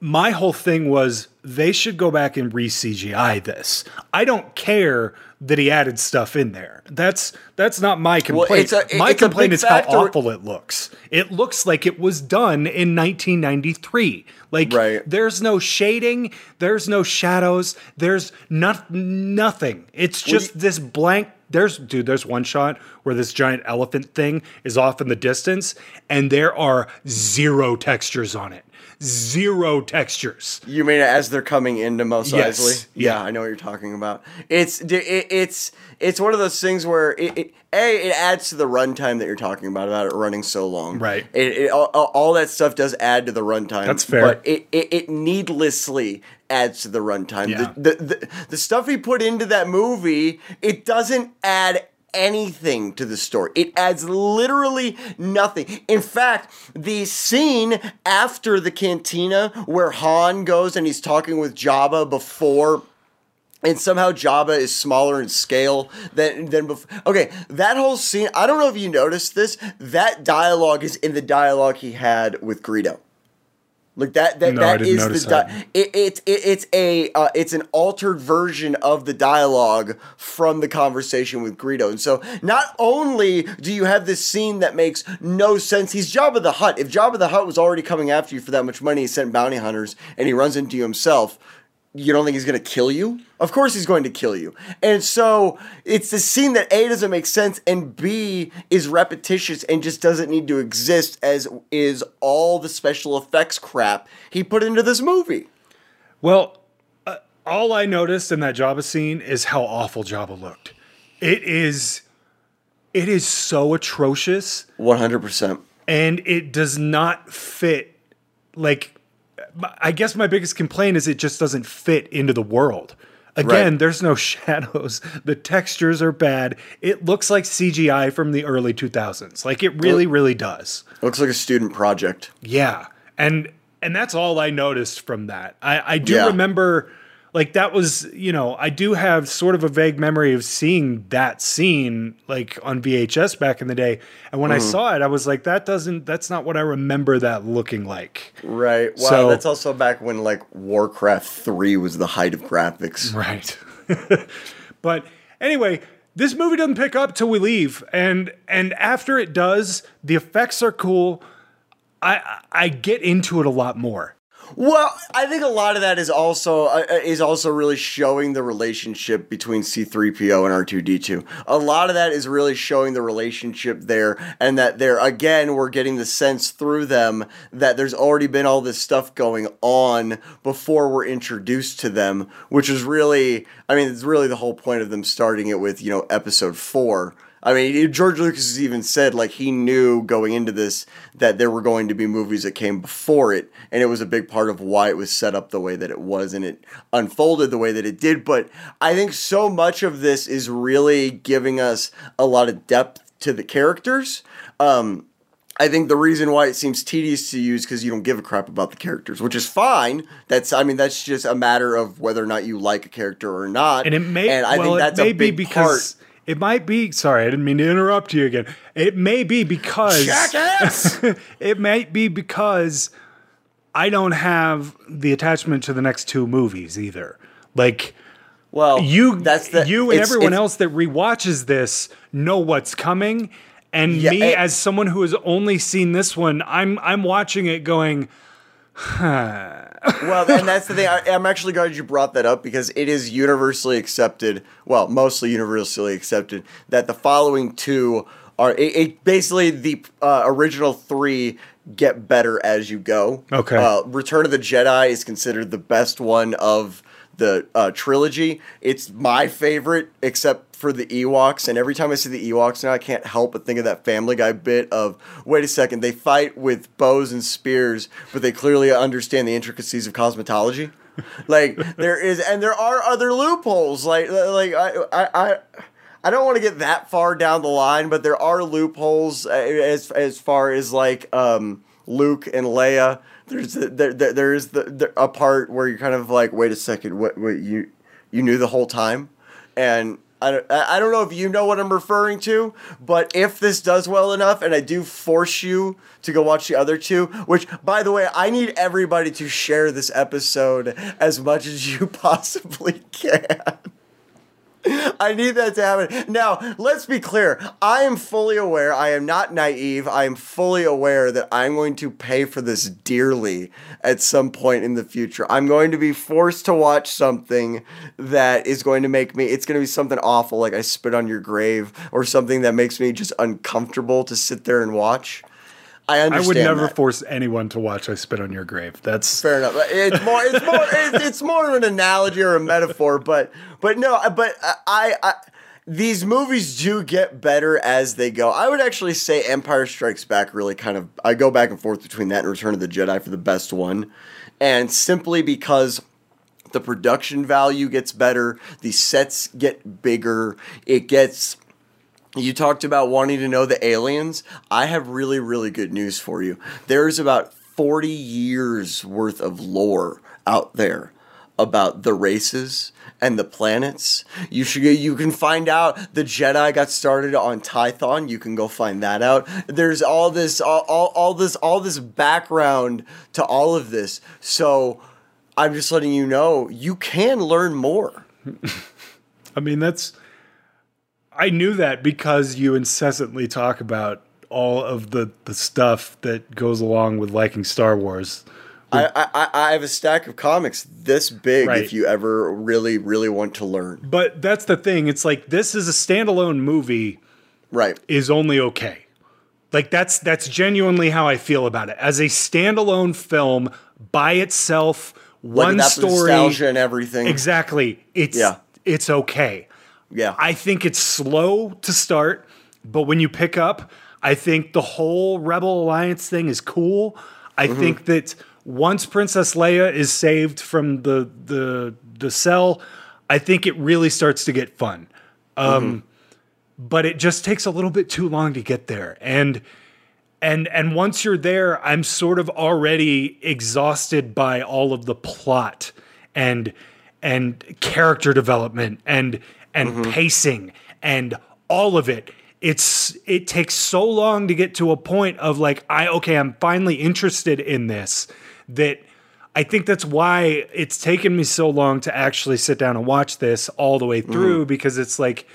my whole thing was they should go back and re CGI this. I don't care that he added stuff in there. That's that's not my complaint. it's a- my it's complaint is factor- how awful it looks. It looks like it was done in 1993. Like Right. there's no shading, there's no shadows, there's not nothing. It's just you- this blank there's dude there's one shot where this giant elephant thing is off in the distance and there are zero textures on it zero textures You mean as they're coming into Mos Yes. Eisley? Yeah. Yeah, I know what you're talking about. It's it, it's it's one of those things where it, it a it adds to the runtime that you're talking about about it running so long. Right. It, it all, all that stuff does add to the runtime. That's fair. But it, it, it needlessly adds to the runtime. Yeah. The, the, the the stuff he put into that movie, it doesn't add anything to the story. It adds literally nothing. In fact, the scene after the cantina where Han goes and he's talking with Jabba before and somehow Jabba is smaller in scale than than before. Okay, that whole scene. I don't know if you noticed this. That dialogue is in the dialogue he had with Greedo. Like that. That No, didn't is the. that. Di- it, it, it it's a uh, it's an altered version of the dialogue from the conversation with Greedo. And so not only do you have this scene that makes no sense. He's Jabba the Hutt. If Jabba the Hutt was already coming after you for that much money, he sent bounty hunters and he runs into you himself you don't think he's going to kill you? Of course he's going to kill you. And so it's the scene that A doesn't make sense and B is repetitious and just doesn't need to exist as is all the special effects crap he put into this movie. well uh, all i noticed in that jabba scene is how awful jabba looked it is it is so atrocious 100%. and it does not fit like i guess my biggest complaint is it just doesn't fit into the world. Again Right. there's no <laughs> shadows. The textures are bad. It looks like cgi from the early 2000s like it really really does. Looks like a student project. yeah. And and that's all i noticed from that. I i do Yeah. remember like that was you know i do have sort of a vague memory of seeing that scene like on vhs back in the day and when i Mm-hmm. saw it i was like that doesn't that's not what i remember that looking like Right. Wow, So- that's also back when like Warcraft 3 was the height of graphics. right <laughs> but anyway this movie doesn't pick up till we leave and and after it does the effects are cool I- i get into it a lot more Well, I think a lot of that is also uh, uh, is also really showing the relationship between C3PO and R2D2. A lot of that is really showing the relationship there and that there again we're getting the sense through them that there's already been all this stuff going on before we're introduced to them, which is really I mean it's really the whole point of them starting it with, you know, episode 4. I mean, George Lucas even said like he knew going into this that there were going to be movies that came before it, and it was a big part of why it was set up the way that it was, and it unfolded the way that it did. But I think so much of this is really giving us a lot of depth to the characters. Um, I think the reason why it seems tedious to use because you don't give a crap about the characters, which is fine. That's I mean that's just a matter of whether or not you like a character or not. and it may and I well, think that's a be big because it might be sorry i didn't mean to interrupt you again it may be because. Jackass. <laughs> it might be because i don't have the attachment to the next two movies either like well, you that's the you and it's- everyone it's- else that rewatches this know what's coming and Yeah, me it- as someone who has only seen this one i'm i'm watching it going <sighs> well, and that's the thing. I, I'm actually glad you brought that up because it is universally accepted, well, mostly universally accepted, that the following two are it, it basically the uh, original three get better as you go. Okay. Uh, Return of the Jedi is considered the best one of the uh, trilogy. It's my favorite, except for the Ewoks. And every time I see the Ewoks now, I can't help but think of that Family Guy bit of wait a second, they fight with bows and spears, but they clearly understand the intricacies of cosmetology. like there is, and there are other loopholes. Like like I I. I I don't want to get that far down the line, but there are loopholes uh, as as far as like um, Luke and Leia. There's there, there there is the, the a part where you're kind of like, wait a second, what what you you knew the whole time, and I don't, I don't know if you know what I'm referring to, but if this does well enough, and I do force you to go watch the other two, which, by the way, I need everybody to share this episode as much as you <laughs> possibly can. <laughs> I need that to happen. Now, let's be clear. I am fully aware, I am not naive. I am fully aware that I'm going to pay for this dearly at some point in the future. I'm going to be forced to watch something that is going to make me, it's going to be something awful, like I spit on your grave, or something that makes me just uncomfortable to sit there and watch. I understand. I would never that. force anyone to watch "I Spit on Your Grave." That's fair enough. It's more, it's more, <laughs> it's, it's more of an analogy or a metaphor, but, but no, but I, I, these movies do get better as they go. I would actually say Empire Strikes Back really kind of. I go back and forth between that and Return of the Jedi for the best one, and simply because the production value gets better, the sets get bigger, it gets you talked about wanting to know the aliens. I have really, really good news for you. There's about 40 years worth of lore out there about the races and the planets. You should you can find out the Jedi got started on Tython. You can go find that out. There's all this all, all, all this all this background to all of this. So I'm just letting you know you can learn more. <laughs> I mean that's I knew that because you incessantly talk about all of the, the stuff that goes along with liking Star Wars. I, I, I have a stack of comics this big right. if you ever really, really want to learn. But that's the thing. It's like this is a standalone movie. Right. Is only okay. Like that's that's genuinely how I feel about it. As a standalone film by itself, one like story nostalgia and everything. Exactly. It's yeah. it's okay. Yeah. I think it's slow to start, but when you pick up, I think the whole Rebel Alliance thing is cool. I mm-hmm. think that once Princess Leia is saved from the the the cell, I think it really starts to get fun. Um, mm-hmm. But it just takes a little bit too long to get there, and and and once you're there, I'm sort of already exhausted by all of the plot and and character development and and mm-hmm. pacing and all of it it's it takes so long to get to a point of like I okay I'm finally interested in this that I think that's why it's taken me so long to actually sit down and watch this all the way through mm. because it's like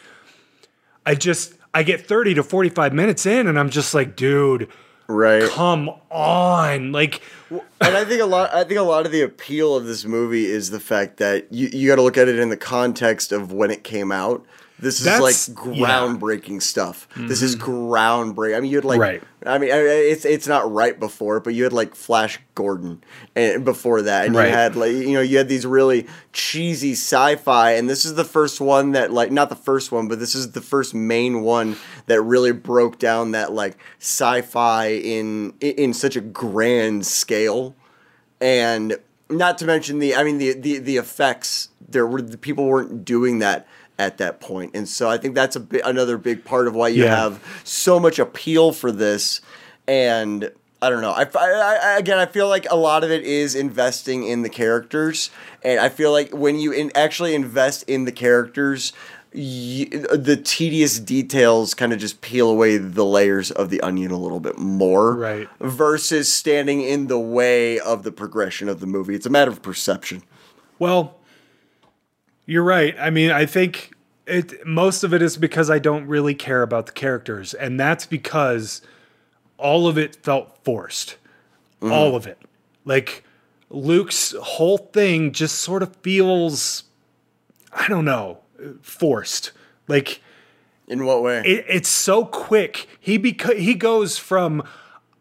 I just I get 30 to 45 minutes in and I'm just like dude right. Come on. Like and i think a lot i think a lot of the appeal of this movie is the fact that you, you got to look at it in the context of when it came out this is That's, like groundbreaking yeah. stuff. Mm-hmm. This is mm-hmm. groundbreaking. I mean, you had like, right. I mean, it's it's not right before, but you had like Flash Gordon and before that, and right. you had like you know you had these really cheesy sci-fi, and this is the first one that like not the first one, but this is the first main one that really broke down that like sci-fi in in such a grand scale, and not to mention the I mean the the the effects. There were the people weren't doing that at that point. And so I think that's a bi- another big part of why you yeah. have so much appeal for this. And I don't know. I, I, I, again, I feel like a lot of it is investing in the characters, and I feel like when you in, actually invest in the characters, you, the tedious details kind of just peel away the layers of the onion a little bit more, right? Versus standing in the way of the progression of the movie. It's a matter of perception. Well, you're right. I mean, I think it most of it is because I don't really care about the characters, and that's because all of it felt forced. Mm-hmm. All of it. Like Luke's whole thing just sort of feels I don't know, forced. Like in what way? It, it's so quick. He beca- he goes from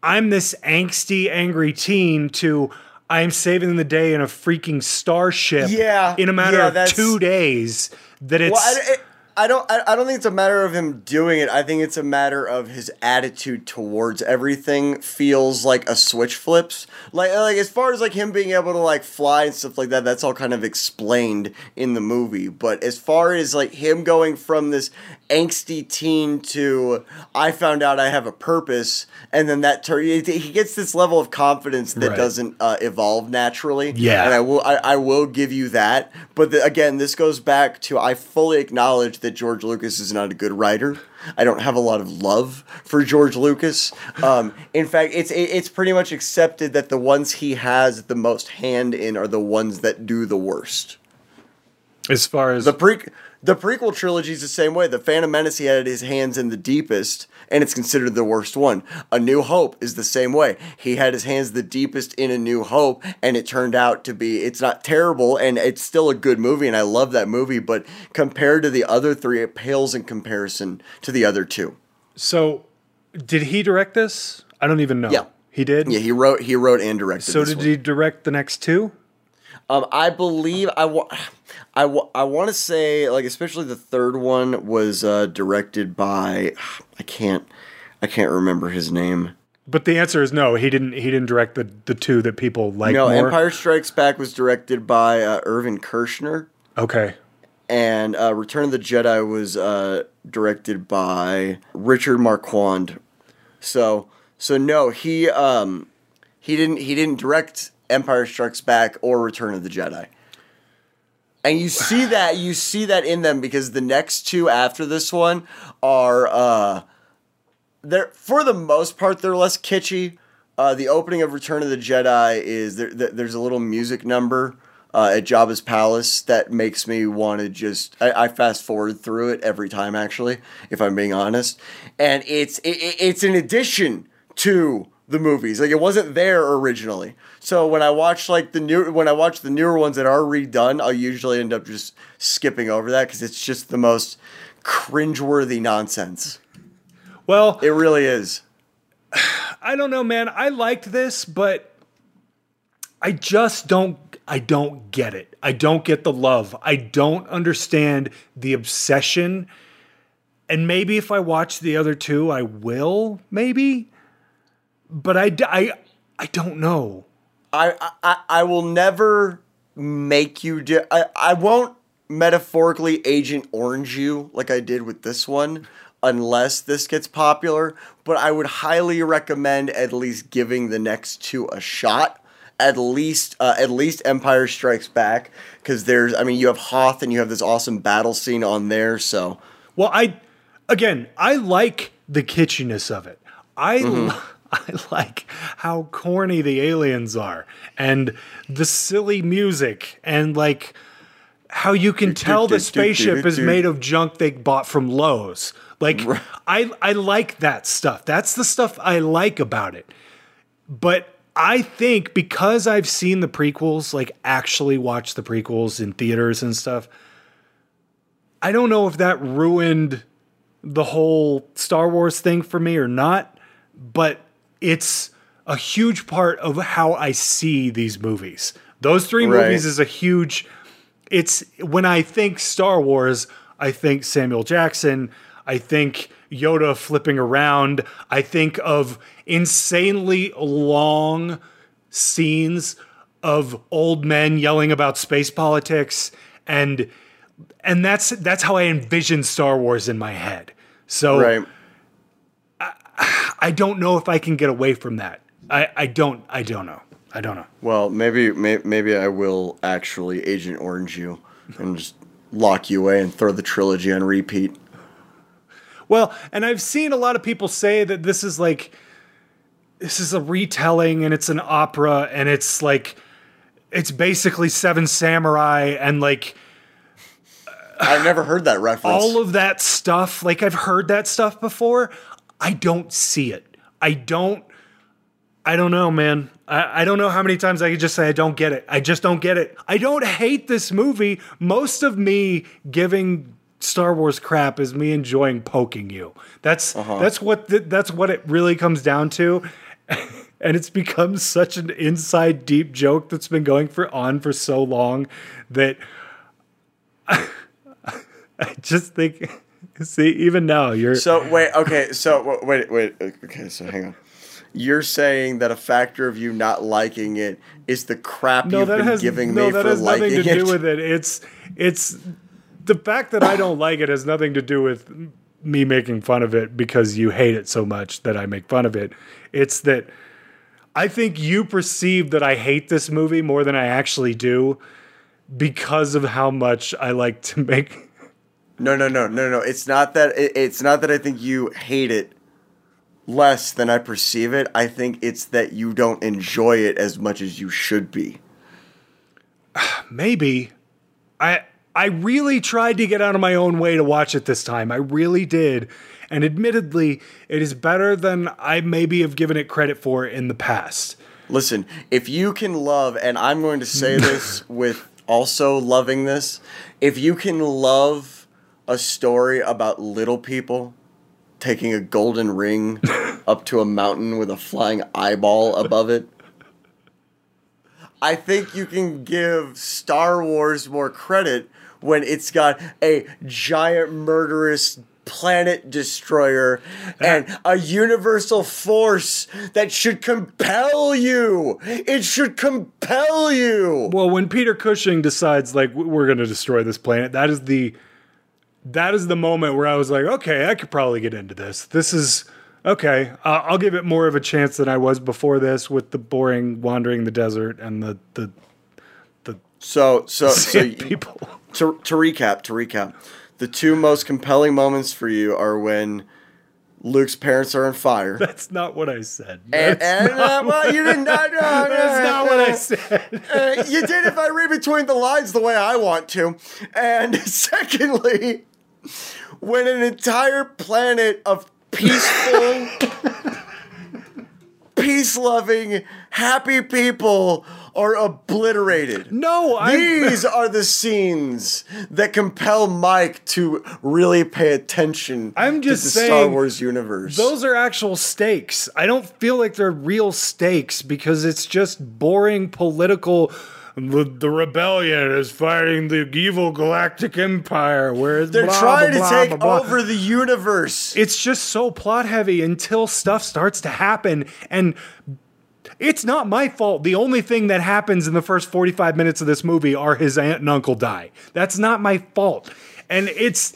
I'm this angsty, angry teen to I am saving the day in a freaking starship Yeah, in a matter yeah, of two days. That it's Well, I, I don't. I, I don't think it's a matter of him doing it. I think it's a matter of his attitude towards everything. Feels like a switch flips. Like like as far as like him being able to like fly and stuff like that, that's all kind of explained in the movie. But as far as like him going from this angsty teen to I found out I have a purpose, and then that turn he gets this level of confidence that Right. doesn't uh, evolve naturally. Yeah. and I will I, I will give you that. But the, again, this goes back to I fully acknowledge that George Lucas is not a good writer. I don't have a lot of love for George Lucas. Um, in fact, it's it, it's pretty much accepted that the ones he has the most hand in are the ones that do the worst. As far as The pre the prequel trilogy is the same way. The Phantom Menace he had his hands in the deepest, and it's considered the worst one. A New Hope is the same way. He had his hands the deepest in A New Hope, and it turned out to be it's not terrible, and it's still a good movie, and I love that movie. But compared to the other three, it pales in comparison to the other two. so did he direct this? I don't even know. Yeah. He did? Yeah, he wrote he wrote and directed. So did one. he direct the next two? Um, I believe I wa- I I want to say like especially the third one was uh, directed by <sighs> I can't I can't remember his name. But the answer is no. He didn't. He didn't direct the the two that people like no, more. Empire Strikes Back was directed by uh, Irvin Kershner, Okay. and uh, Return of the Jedi was uh, directed by Richard Marquand. So so no, he um he didn't he didn't direct Empire Strikes Back or Return of the Jedi. And you see <sighs> that you see that in them because the next two after this one are uh they're for the most part they're less kitschy. Uh, the opening of Return of the Jedi is there, there- there's a little music number uh, at Jabba's palace that makes me want to just I, I fast forward through it every time actually if I'm being honest, and it's it, it- it's an addition to the movies like it wasn't there originally. So when I watch like the new when I watch the newer ones that are redone, I'll usually end up just skipping over that because it's just the most cringeworthy nonsense. Well, It really is. <sighs> I don't know, man. I liked this, but I just don't. I don't get it. I don't get the love. I don't understand the obsession. And maybe if I watch the other two, I will. Maybe, but I, I, I don't know. I, I I will never make you do. I, I won't metaphorically Agent Orange you like I did with this one, unless this gets popular. But I would highly recommend at least giving the next two a shot. At least, uh, at least Empire Strikes Back, because there's. I mean, you have Hoth and you have this awesome battle scene on there. So Well, I again, I like the kitschiness of it. I li- <laughs> I like how corny the aliens are and the silly music and like how you can tell the spaceship is made of junk they bought from Lowe's. Like I I like that stuff. That's the stuff I like about it. But I think because I've seen the prequels, like actually watched the prequels in theaters and stuff, I don't know if that ruined the whole Star Wars thing for me or not, but it's a huge part of how I see these movies. Those three Right. movies is a huge it's when I think Star Wars, I think Samuel Jackson, I think Yoda flipping around, I think of insanely long scenes of old men yelling about space politics and and that's that's how I envision Star Wars in my head. So right. I don't know if I can get away from that. I, I don't I don't know. I don't know. Well, maybe may, maybe I will actually Agent Orange you and just lock you away and throw the trilogy on repeat. Well, and I've seen a lot of people say that this is like this is a retelling and it's an opera and it's like it's basically Seven Samurai and like I've never heard that reference. all of that stuff. Like I've heard that stuff before. I don't see it. I don't. I don't know, man. I, I don't know how many times I could just say I don't get it. I just don't get it. I don't hate this movie. Most of me giving Star Wars crap is me enjoying poking you. That's uh-huh. that's what th- that's what it really comes down to. <laughs> and it's become such an inside deep joke that's been going for on for so long that I, <laughs> I just think <laughs> see even now you're So wait, okay, so wait, wait, okay, so hang on. You're saying that a factor of you not liking it is the crap no you've that been has giving no me that for has nothing to it. do with it it's it's the fact that I don't like it has nothing to do with me making fun of it because you hate it so much that I make fun of it it's that I think you perceive that I hate this movie more than I actually do because of how much I like to <laughs> make No, no, no, no, no. It's not that. It, it's not that I think you hate it less than I perceive it. I think it's that you don't enjoy it as much as you should be. <sighs> maybe I I really tried to get out of my own way to watch it this time. I really did. And admittedly, it is better than I maybe have given it credit for in the past. Listen, if you can love, and I'm going to say <laughs> this with also loving this, if you can love a story about little people taking a golden ring <laughs> up to a mountain with a flying eyeball above it, I think you can give Star Wars more credit when it's got a giant murderous planet destroyer and a universal force that should compel you. It should compel you. Well, when Peter Cushing decides like we're going to destroy this planet, that is the that is the moment where I was like, okay, I could probably get into this. This is okay. Uh, I'll give it more of a chance than I was before this with the boring wandering the desert and the the the So, so, <laughs> so people. to, to recap, to recap, the two most compelling moments for you are when Luke's parents are on fire. That's not what I said. And, That's and uh, well, you did not. Uh, <laughs> That's not what I said. Uh, you did if I read between the lines the way I want to. And <laughs> secondly, when an entire planet of peaceful, <laughs> peace loving, happy people are obliterated. No, I. These are the scenes that compel Mike to really pay attention I'm just to the Star Wars universe. Those are actual stakes. I don't feel like they're real stakes because it's just boring political. The, the rebellion is fighting the evil galactic empire. Where They're blah, trying blah, to blah, take over the universe. It's just so plot heavy until stuff starts to happen, and it's not my fault. The only thing that happens in the first 45 minutes of this movie are his aunt and uncle die. That's not my fault. And it's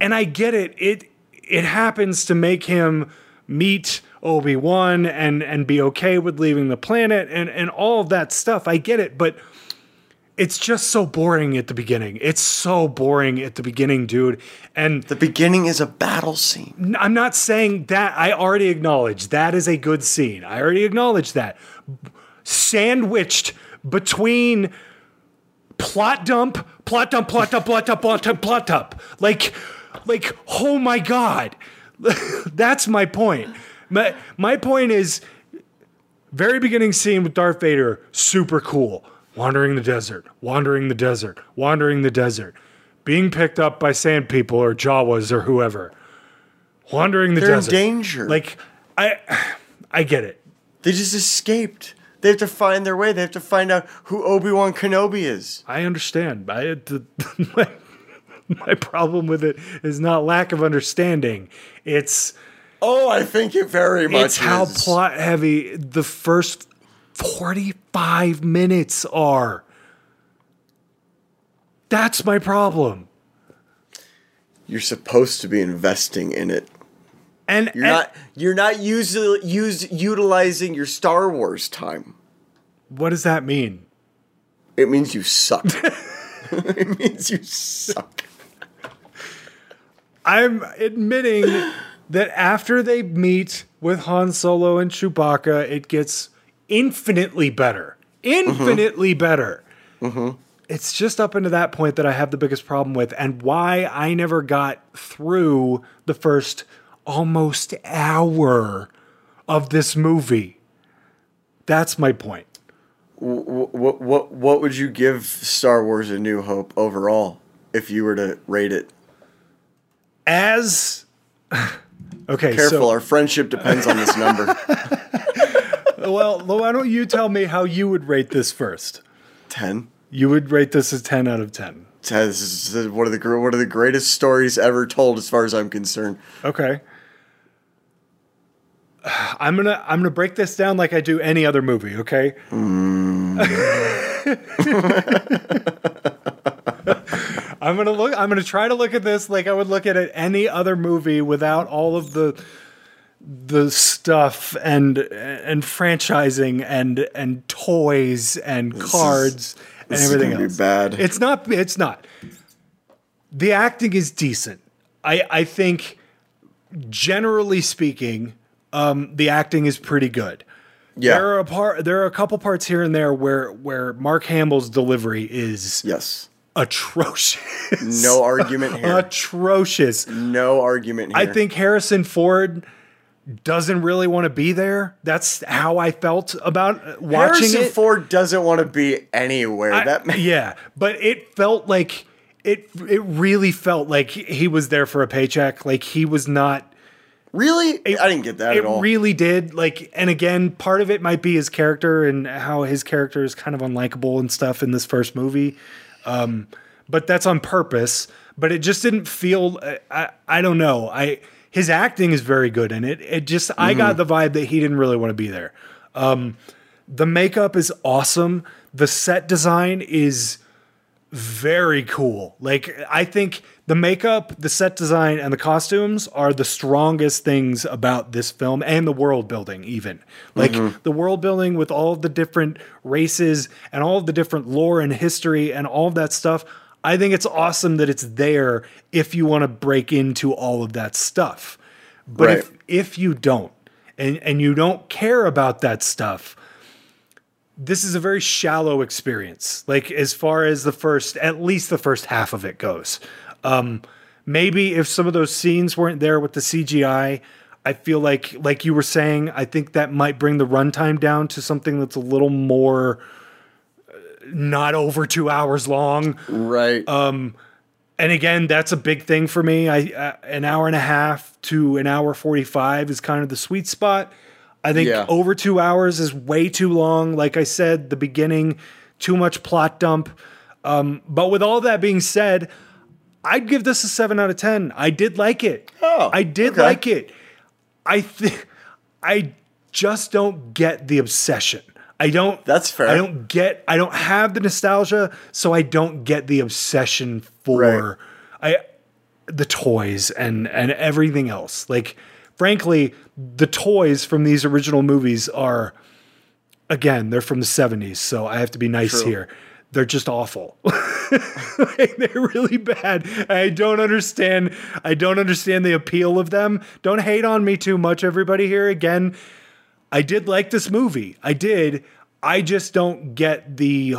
and I get it. It it happens to make him meet Obi-Wan and and be okay with leaving the planet and and all of that stuff. I get it, but it's just so boring at the beginning. It's so boring at the beginning, dude. And The beginning is a battle scene. I'm not saying that. I already acknowledge that is a good scene. I already acknowledge that. Sandwiched between plot dump, plot dump, plot dump, plot dump, plot dump, plot dump. Like, like, oh my god. <laughs> That's my point. My my point is very beginning scene with Darth Vader, super cool. Wandering the desert, wandering the desert, wandering the desert, being picked up by sand people or Jawas or whoever. Wandering the They're in desert. danger. Like I I get it. They just escaped. They have to find their way. They have to find out who Obi Wan Kenobi is. I understand. I the, <laughs> my, my problem with it is not lack of understanding. It's Oh, I think it very much it's how is. plot heavy the first 45 minutes are. That's my problem. You're supposed to be investing in it. And, You're and- not. You're not usi- use, utilizing your Star Wars time. what does that mean? It means you suck. <laughs> it means you suck. I'm admitting that after they meet with Han Solo and Chewbacca, it gets infinitely better. Infinitely better. It's just up into that point that I have the biggest problem with, and why I never got through the first almost hour of this movie. That's my point. What what what would you give Star Wars: A New Hope overall if you were to rate it? As <laughs> okay, Careful, so our friendship depends on this number. <laughs> well, why don't you tell me how you would rate this first? Ten. You would rate this as 10 out of 10. Ten, This is one of the one of the greatest stories ever told, as far as I'm concerned. Okay. I'm gonna I'm gonna break this down like I do any other movie. Okay. Mm. <laughs> <laughs> I'm gonna look. I'm gonna try to look at this like I would look at it any other movie without all of the the stuff and and franchising and and toys and cards and everything else. bad. It's not. It's not. The acting is decent. I I think generally speaking, um, the acting is pretty good. Yeah. There are a part. There are a couple parts here and there where where Mark Hamill's delivery is Yes. Atrocious. No argument here. atrocious. No argument here. I think Harrison Ford doesn't really want to be there. That's how I felt about uh, watching Harrison it. Ford doesn't want to be anywhere. I- that yeah, but it felt like it. It really felt like he was there for a paycheck. Like he was not. really, I didn't get that It at all. really did. Like, and again, part of it might be his character and how his character is kind of unlikable and stuff in this first movie. Um, but that's on purpose. But it just didn't feel. I, I, I don't know. I his acting is very good in it. It just I Mm-hmm. got the vibe that he didn't really want to be there. Um, the makeup is awesome. The set design is very cool. Like I think the makeup, the set design, and the costumes are the strongest things about this film and the world building, even. Like mm-hmm. the world building with all of the different races and all of the different lore and history and all of that stuff. I think it's awesome that it's there if you want to break into all of that stuff. But if if you don't and, and you don't care about that stuff, this is a very shallow experience. Like as far as the first, at least the first half of it goes. Um, maybe if some of those scenes weren't there with the CGI, I feel like, like you were saying, I think that might bring the runtime down to something that's a little more uh, not over two hours long. right. Um, And again, that's a big thing for me. I uh, an hour and a half to an hour forty five is kind of the sweet spot. I think Yeah. over two hours is way too long. Like I said, the beginning, too much plot dump. Um, but with all that being said, I'd give this a seven out of ten. I did like it. Oh, I did okay. like it. I think I just don't get the obsession. I don't. That's fair. I don't get. I don't have the nostalgia, so I don't get the obsession for Right. I the toys and and everything else. Like, frankly, the toys from these original movies are again they're from the seventies, so I have to be nice True. here. They're just awful. <laughs> Like, they're really bad. I don't understand. I don't understand the appeal of them. Don't hate on me too much, everybody here. Again, I did like this movie. I did. I just don't get the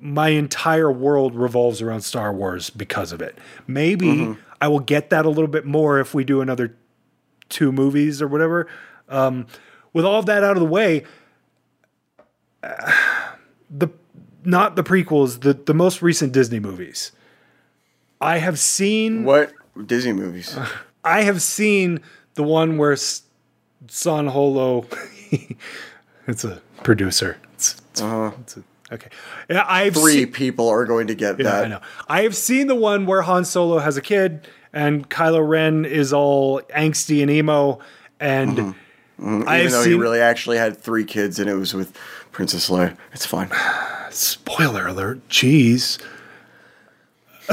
my entire world revolves around Star Wars because of it. Maybe I will get that a little bit more if we do another two movies or whatever. Um, with all of that out of the way, <sighs> the not the prequels, the the most recent Disney movies. I have seen what Disney movies? I have seen the one where Son Holo. <laughs> it's a producer. It's, it's, it's a, okay. I've Three seen, people are going to get yeah, that. I know. I have seen the one where Han Solo has a kid and Kylo Ren is all angsty and emo, and I Mm-hmm. Even have though seen. he really actually had three kids and it was with Princess Leia. It's fine. spoiler alert. Jeez.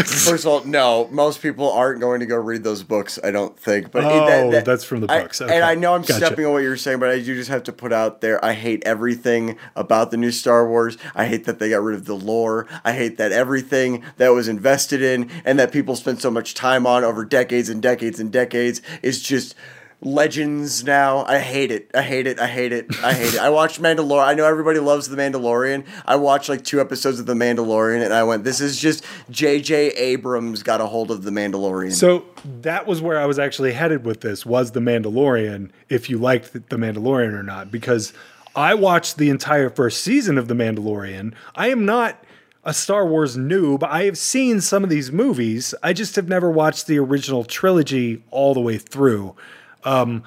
First of all, no, most people aren't going to go read those books, I don't think. But Oh, that's from the I- books. Okay. And I know I'm Gotcha. stepping on what you're saying, but I do just have to put out there I hate everything about the new Star Wars. I hate that they got rid of the lore. I hate that everything that was invested in and that people spent so much time on over decades and decades and decades is just legends now. I hate it. I hate it. I hate it. I hate it. I watched Mandalorian. I know everybody loves The Mandalorian. I watched like two episodes of The Mandalorian and I went, this is just J.J. Abrams got a hold of The Mandalorian. So that was where I was actually headed with this was the Mandalorian, if you liked the Mandalorian or not, because I watched the entire first season of the Mandalorian. I am not a Star Wars noob. I have seen some of these movies. I just have never watched the original trilogy all the way through. Um,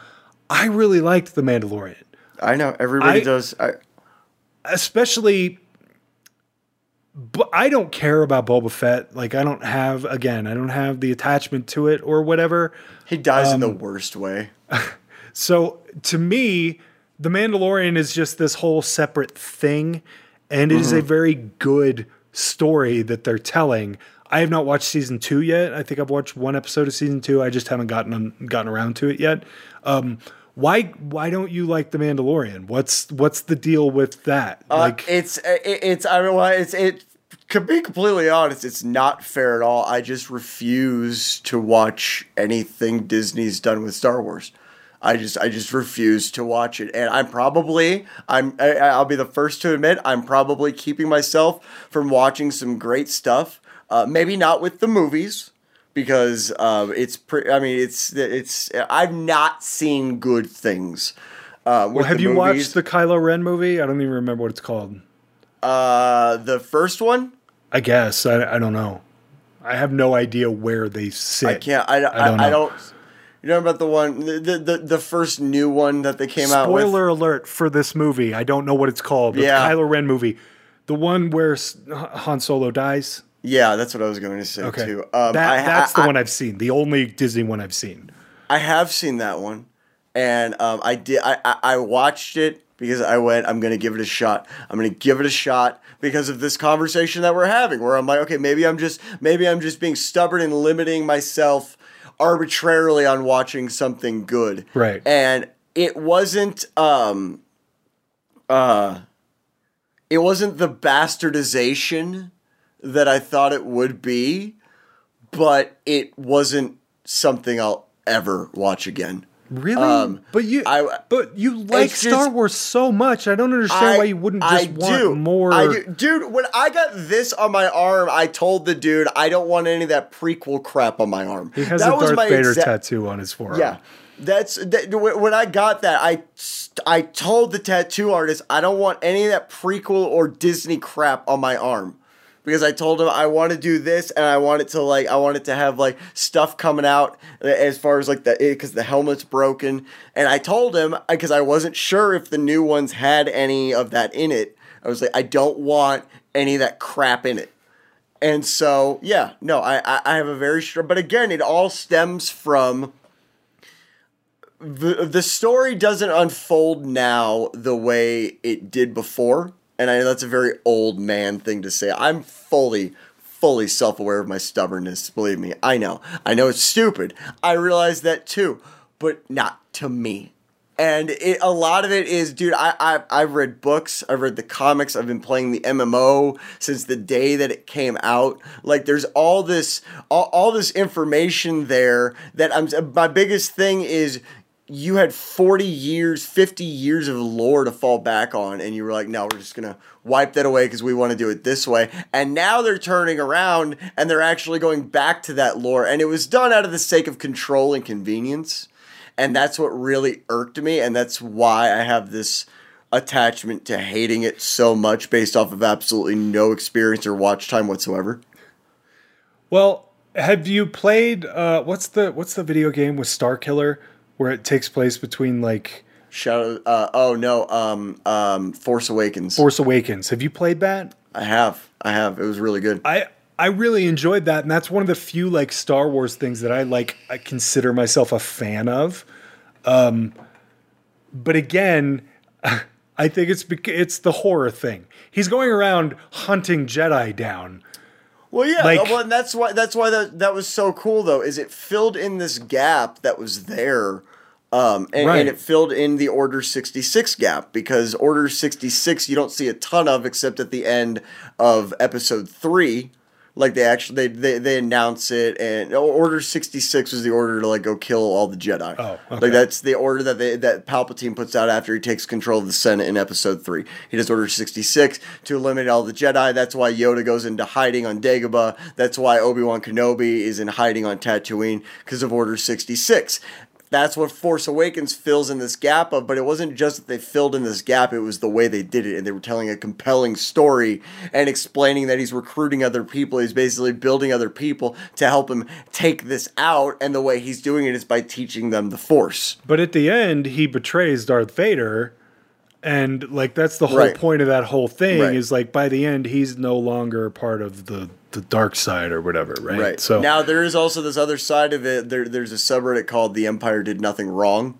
I really liked the Mandalorian. I know everybody I- does. I, especially but I don't care about Boba Fett. Like I don't have again, I don't have the attachment to it or whatever. he dies in the Um, worst way. <laughs> So to me, The Mandalorian is just this whole separate thing and it is a very good story that they're telling. I have not watched season 2 yet. I think I've watched one episode of season 2. I just haven't gotten gotten around to it yet. Um why why don't you like The Mandalorian? What's what's the deal with that? Uh, like it's it, it's I well, it's it. To be completely honest, it's not fair at all. I just refuse to watch anything Disney's done with Star Wars. I just I just refuse to watch it, and I'm probably I'm I, I'll be the first to admit I'm probably keeping myself from watching some great stuff. Uh, maybe not with the movies because uh, it's pre- I mean it's it's I've not seen good things. Uh, with Well, have you movies. watched the Kylo Ren movie? I don't even remember what it's called. uh, the first one? I guess I, I don't know. I have no idea where they sit. I can't. I, I, don't I don't. You know about the one, the, the the first new one that they came out with. Spoiler alert for this movie. I don't know what it's called. But Yeah. the Kylo Ren movie, the one where Han Solo dies. Yeah, that's what I was going to say Okay, too. Um, that, I, ha- that's the I, one I've seen. The only Disney one I've seen. I have seen that one, and um, I did. I, I I watched it because I went. I'm going to give it a shot. I'm going to give it a shot because of this conversation that we're having. Where I'm like, okay, maybe I'm just maybe I'm just being stubborn and limiting myself arbitrarily on watching something good. Right. And it wasn't. Um. Uh. It wasn't the bastardization that I thought it would be, but it wasn't something I'll ever watch again. Really? Um, but you, I- but you like Star just- Wars so much. I don't understand why you wouldn't just want more. I do. Dude, when I got this on my arm, I told the dude I don't want any of that prequel crap on my arm. He has that a Darth Vader exact- tattoo on his forearm. Yeah. That's that, when I got that. I I told the tattoo artist I don't want any of that prequel or Disney crap on my arm because I told him I want to do this and I want it to like I want it to have like stuff coming out as far as like the eh, because the helmet's broken and I told him because I wasn't sure if the new ones had any of that in it. I was like I don't want any of that crap in it. And so, yeah, no, I, I, I have a very strong, but again, it all stems from the the story doesn't unfold now the way it did before, and I know that's a very old man thing to say. I'm fully fully self-aware of my stubbornness, believe me. I know. I know it's stupid. I realize that too, but not to me. And it, a lot of it is, dude. I, I I've read books. I've read the comics. I've been playing the MMO since the day that it came out. Like, there's all this, all, all this information there. That I'm. My biggest thing is you had 40 years, 50 years of lore to fall back on, and you were like, no, we're just going to wipe that away because we want to do it this way. And now they're turning around and they're actually going back to that lore. And it was done out of the sake of control and convenience. And that's what really irked me. And that's why I have this attachment to hating it so much based off of absolutely no experience or watch time whatsoever. Well, have you played uh, what's the what's the video game with Star Killer where it takes place between like Shadow, uh, oh no, um, um, Force Awakens. Force Awakens? Have you played that? I have, I have. It was really good. I I really enjoyed that, and that's one of the few like Star Wars things that I like. I consider myself a fan of. Um, but again, <laughs> I think it's bec- it's the horror thing. He's going around hunting Jedi down. Well, yeah, Like- well, and that's why that's why that that was so cool though. Is it filled in this gap that was there, um, and, Right. and it filled in the Order sixty six gap because Order sixty six you don't see a ton of except at the end of Episode three. Like they actually they they, they announce it, and Order sixty six was the order to like go kill all the Jedi. Oh, okay. like that's the order that they that Palpatine puts out after he takes control of the Senate in Episode three. He does Order sixty six to eliminate all the Jedi. That's why Yoda goes into hiding on Dagobah. That's why Obi Wan Kenobi is in hiding on Tatooine because of Order sixty six. That's what Force Awakens fills in this gap of, but it wasn't just that they filled in this gap, it was the way they did it. And they were telling a compelling story and explaining that he's recruiting other people. He's basically building other people to help him take this out. And the way he's doing it is by teaching them the Force. But at the end, he betrays Darth Vader and like that's the whole Right. point of that whole thing Right. is like by the end he's no longer part of the the dark side or whatever, right? Right. So now there is also this other side of it. There, there's a subreddit called "The Empire Did Nothing Wrong,"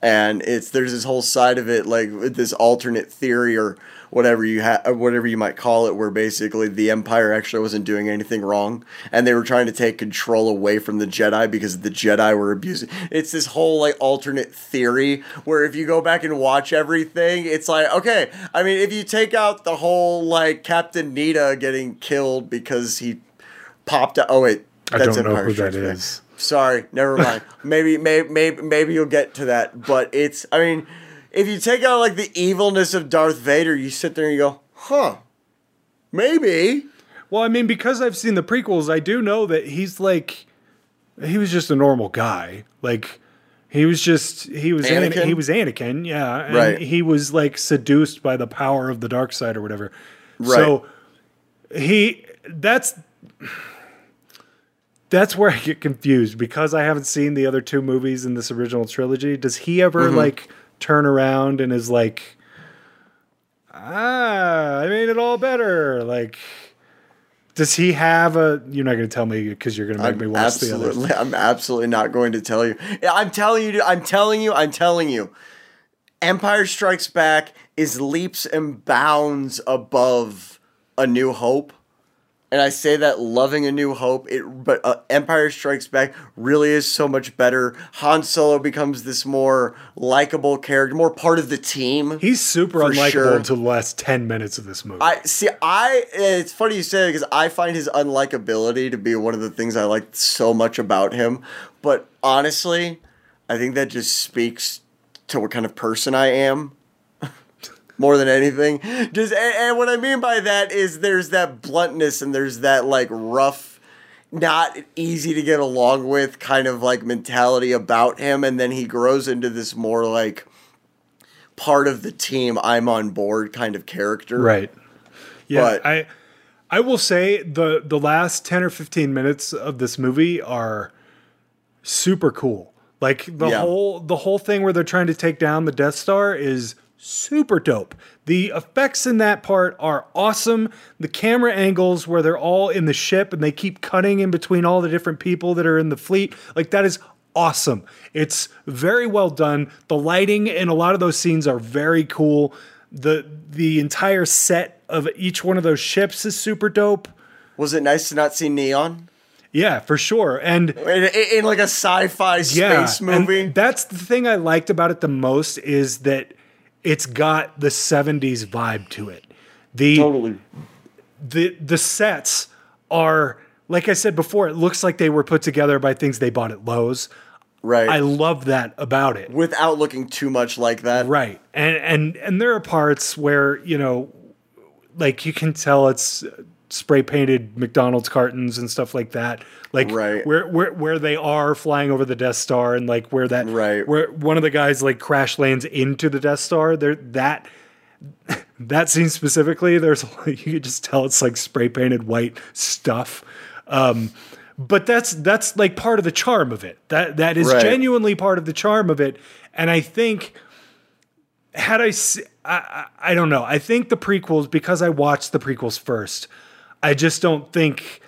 and it's there's this whole side of it, like this alternate theory or whatever you ha- whatever you might call it, where basically the Empire actually wasn't doing anything wrong, and they were trying to take control away from the Jedi because the Jedi were abusing. It's this whole like alternate theory where if you go back and watch everything, it's like okay, I mean, if you take out the whole like Captain Needa getting killed because he popped out. Oh wait, I that's don't know Empire who that Strikes Back. Sorry, never mind. <laughs> maybe, maybe, maybe, maybe you'll get to that. But it's, I mean, if you take out like the evilness of Darth Vader, you sit there and you go, huh, maybe. Well, I mean, because I've seen the prequels, I do know that he's like, he was just a normal guy. Like, he was just he was Anakin? He was Anakin, yeah, and Right. he was like seduced by the power of the dark side or whatever. Right. So he that's that's where I get confused because I haven't seen the other two movies in this original trilogy. Does he ever Mm-hmm. like turn around and is like, ah, I made it all better? Like, does he have a? You're not going to tell me because you're going to make me I'm watch the absolutely, others. I'm absolutely not going to tell you. I'm telling you, I'm telling you, I'm telling you. Empire Strikes Back is leaps and bounds above A New Hope. And I say that loving A New Hope, it but uh, Empire Strikes Back really is so much better. Han Solo becomes this more likable character, more part of the team. He's super unlikable sure. until the last ten minutes of this movie. I see. I it's funny you say it because I find his unlikability to be one of the things I like so much about him. But honestly, I think that just speaks to what kind of person I am. More than anything, just and, and what I mean by that is there's that bluntness and there's that like rough, not easy to get along with kind of like mentality about him, and then he grows into this more like part of the team. I'm on board kind of character. Right. Yeah, But- I I will say the the last 10 or 15 minutes of this movie are super cool. Like the Yeah. whole the whole thing where they're trying to take down the Death Star is super dope. The effects in that part are awesome. The camera angles where they're all in the ship and they keep cutting in between all the different people that are in the fleet, like that is awesome. It's very well done. The lighting in a lot of those scenes are very cool. The the entire set of each one of those ships is super dope. Was it nice to not see neon Yeah, for sure. And in, in, like a sci-fi yeah, space movie? and that's the thing I liked about it the most is that it's got the 70s vibe to it. The totally. the the sets are like I said before, it looks like they were put together by things they bought at Lowe's. Right. I love that about it. Without looking too much like that. Right. And and and there are parts where, you know, like you can tell it's spray painted McDonald's cartons and stuff like that. Like Right. where where where they are flying over the Death Star and like where that Right. where one of the guys like crash lands into the Death Star. There that <laughs> that scene specifically, there's <laughs> you could just tell it's like spray painted white stuff. Um, but that's that's like part of the charm of it. That that is Right. genuinely part of the charm of it. And I think had I, I, I I don't know. I think the prequels because I watched the prequels first. I just don't think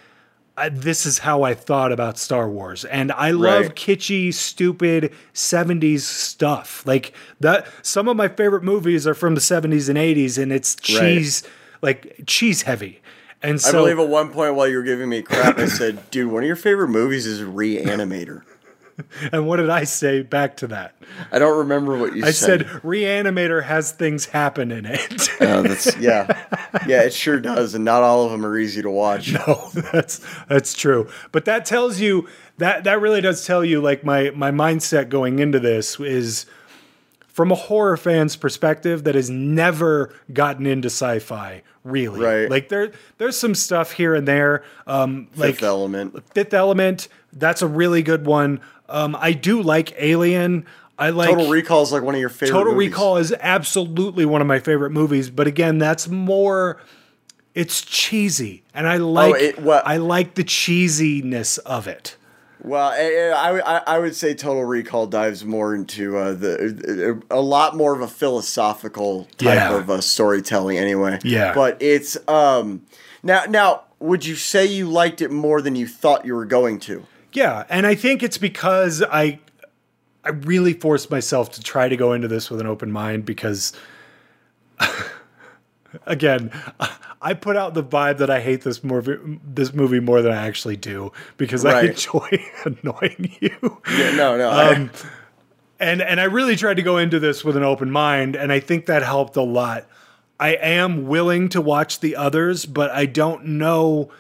I, this is how I thought about Star Wars. And I love Right. kitschy, stupid '70s stuff. Like that. Some of my favorite movies are from the '70s and '80s, and it's cheese, like cheese heavy. And so I believe at one point while you were giving me crap, I said, "Dude, one of your favorite movies is Reanimator." <laughs> and what did I say back to that? I don't remember what you I said. I said Reanimator has things happen in it. Uh, that's, <laughs> yeah, yeah, it sure does, and not all of them are easy to watch. <laughs> No, that's that's true. But that tells you that that really does tell you like my my mindset going into this is from a horror fan's perspective that has never gotten into sci-fi really. Right. Like there there's some stuff here and there um like Fifth Element. Fifth Element, that's a really good one. Um I do like Alien. I like Total Recall is like one of your favorite. Total movies. Recall is absolutely one of my favorite movies, but again, that's more it's cheesy. And I like Oh, it- what- I like the cheesiness of it. Well, I, I, I would say Total Recall dives more into uh, the a lot more of a philosophical type Yeah. of uh, storytelling, anyway. Yeah. But it's um now now would you say you liked it more than you thought you were going to? Yeah, and I think it's because I I really forced myself to try to go into this with an open mind because <laughs> again, <laughs> I put out the vibe that I hate this movie this movie more than I actually do because I enjoy <laughs> annoying you. Yeah, no, no. Um, and and I really tried to go into this with an open mind, and I think that helped a lot. I am willing to watch the others, but I don't know.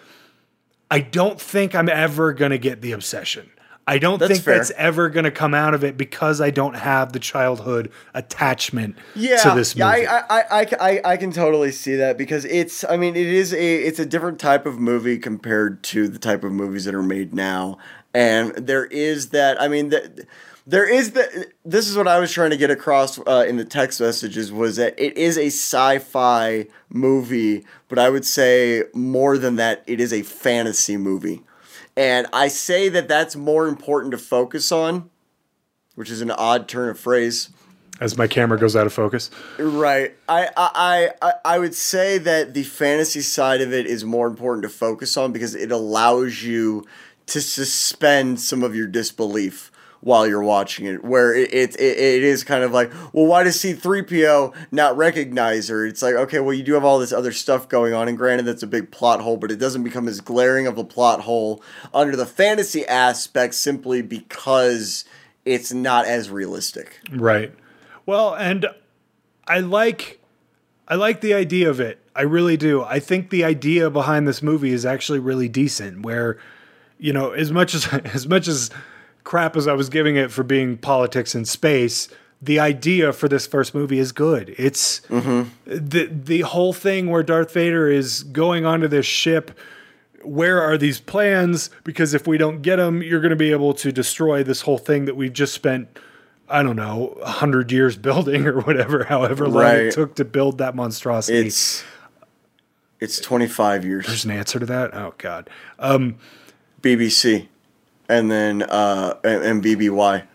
I don't think I'm ever gonna get the obsession. I don't That's think fair. that's ever gonna come out of it because I don't have the childhood attachment yeah, to this movie. yeah, I, I, I, I, I can totally see that because it's, I mean, it is a, it's a different type of movie compared to the type of movies that are made now, and there is that, I mean, that there is the, this is what I was trying to get across uh, in the text messages was that it is a sci-fi movie, but I would say more than that, it is a fantasy movie, and I say that that's more important to focus on, which is an odd turn of phrase. As my camera goes out of focus. Right. I, I, I, I would say that the fantasy side of it is more important to focus on because it allows you to suspend some of your disbelief while you're watching it. Where it, it, it, is kind of like, well, why does C3PO not recognize her? It's like, okay, well, you do have all this other stuff going on, and granted, that's a big plot hole, but it doesn't become as glaring of a plot hole under the fantasy aspect simply because it's not as realistic. Right. Well, and I like I like the idea of it. I really do. I think the idea behind this movie is actually really decent where you know, as much as <laughs> as much as crap as I was giving it for being politics in space, the idea for this first movie is good. It's mm-hmm. the the whole thing where Darth Vader is going onto this ship where are these plans? Because if we don't get them, you're going to be able to destroy this whole thing that we've just spent, I don't know, a hundred years building or whatever, however long Right. it took to build that monstrosity. It's it's 25 years. There's an answer to that. Oh God. Um, BBC, and then uh, and, and BBY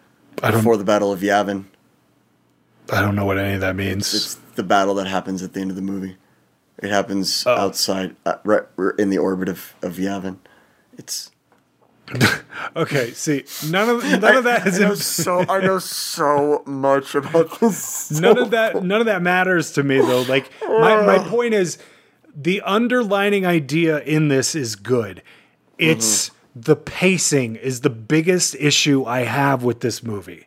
I don't. before the Battle of Yavin. I don't know what any of that means. It's the battle that happens at the end of the movie. It happens Oh. outside, uh, right we're in the orbit of, of Yavin. It's <laughs> okay. See, none of none of that is I know in- so I know so much about <laughs> this. none of that none of that matters to me though like my, <laughs> my point is the underlining idea in this is good it's the pacing is the biggest issue i have with this movie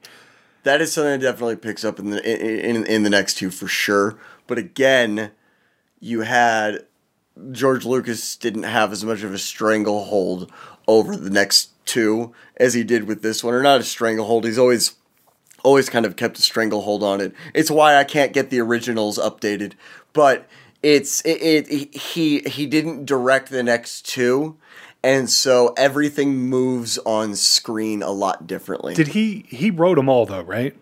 That is something that definitely picks up in the in, in, the next two for sure. But again, you had George Lucas didn't have as much of a stranglehold over the next two as he did with this one, or not a stranglehold. He's always always kind of kept a stranglehold on it. It's why I can't get the originals updated, but it's it, it he he didn't direct the next two. And so everything moves on screen a lot differently. did he he wrote them all though right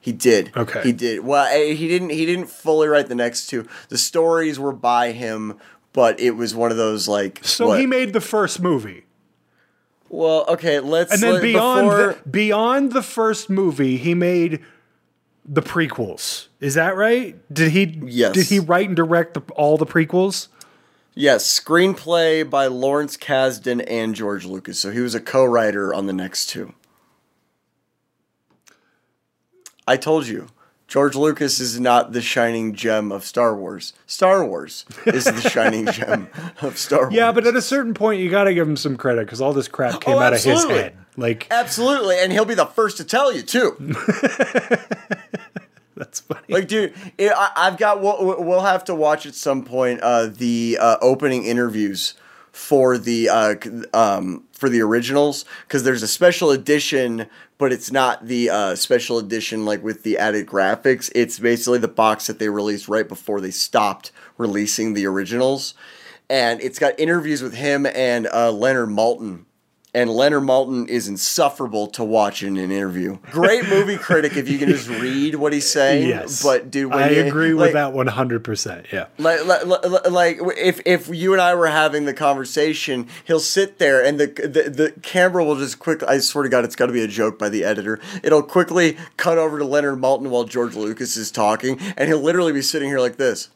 He did. Okay. He did. Well, eh, he didn't. He didn't fully write the next two. The stories were by him, but it was one of those like. so what? he made the first movie Well, okay. Let's. and then let- beyond before- the, beyond the first movie he made the prequels is that right did he Yes. did he write and direct the, all the prequels yes, screenplay by Lawrence Kasdan and George Lucas. So he was a co-writer on the next two. I told you. George Lucas is not the shining gem of Star Wars. Star Wars is the <laughs> shining gem of Star Wars. Yeah, but at a certain point, you got to give him some credit because all this crap oh, came Oh, out of his head. Like Absolutely, and he'll be the first to tell you too. <laughs> <laughs> that's funny. Like, dude, it, I, I've got. We'll, we'll have to watch at some point uh, the uh, opening interviews for the uh, um, for the originals because there's a special edition, but it's not the uh, special edition like with the added graphics. It's basically the box that they released right before they stopped releasing the originals, and it's got interviews with him and uh, Leonard Maltin. And Leonard Maltin is insufferable to watch in an interview. Great movie critic if you can just read what he's saying. Yes, but dude, when I you- agree like- with that one hundred percent. Yeah, like, like, like, if if you and I were having the conversation, he'll sit there and the the, the camera will just quickly. I swear to God, it's got to be a joke by the editor. It'll quickly cut over to Leonard Maltin while George Lucas is talking, and he'll literally be sitting here like this.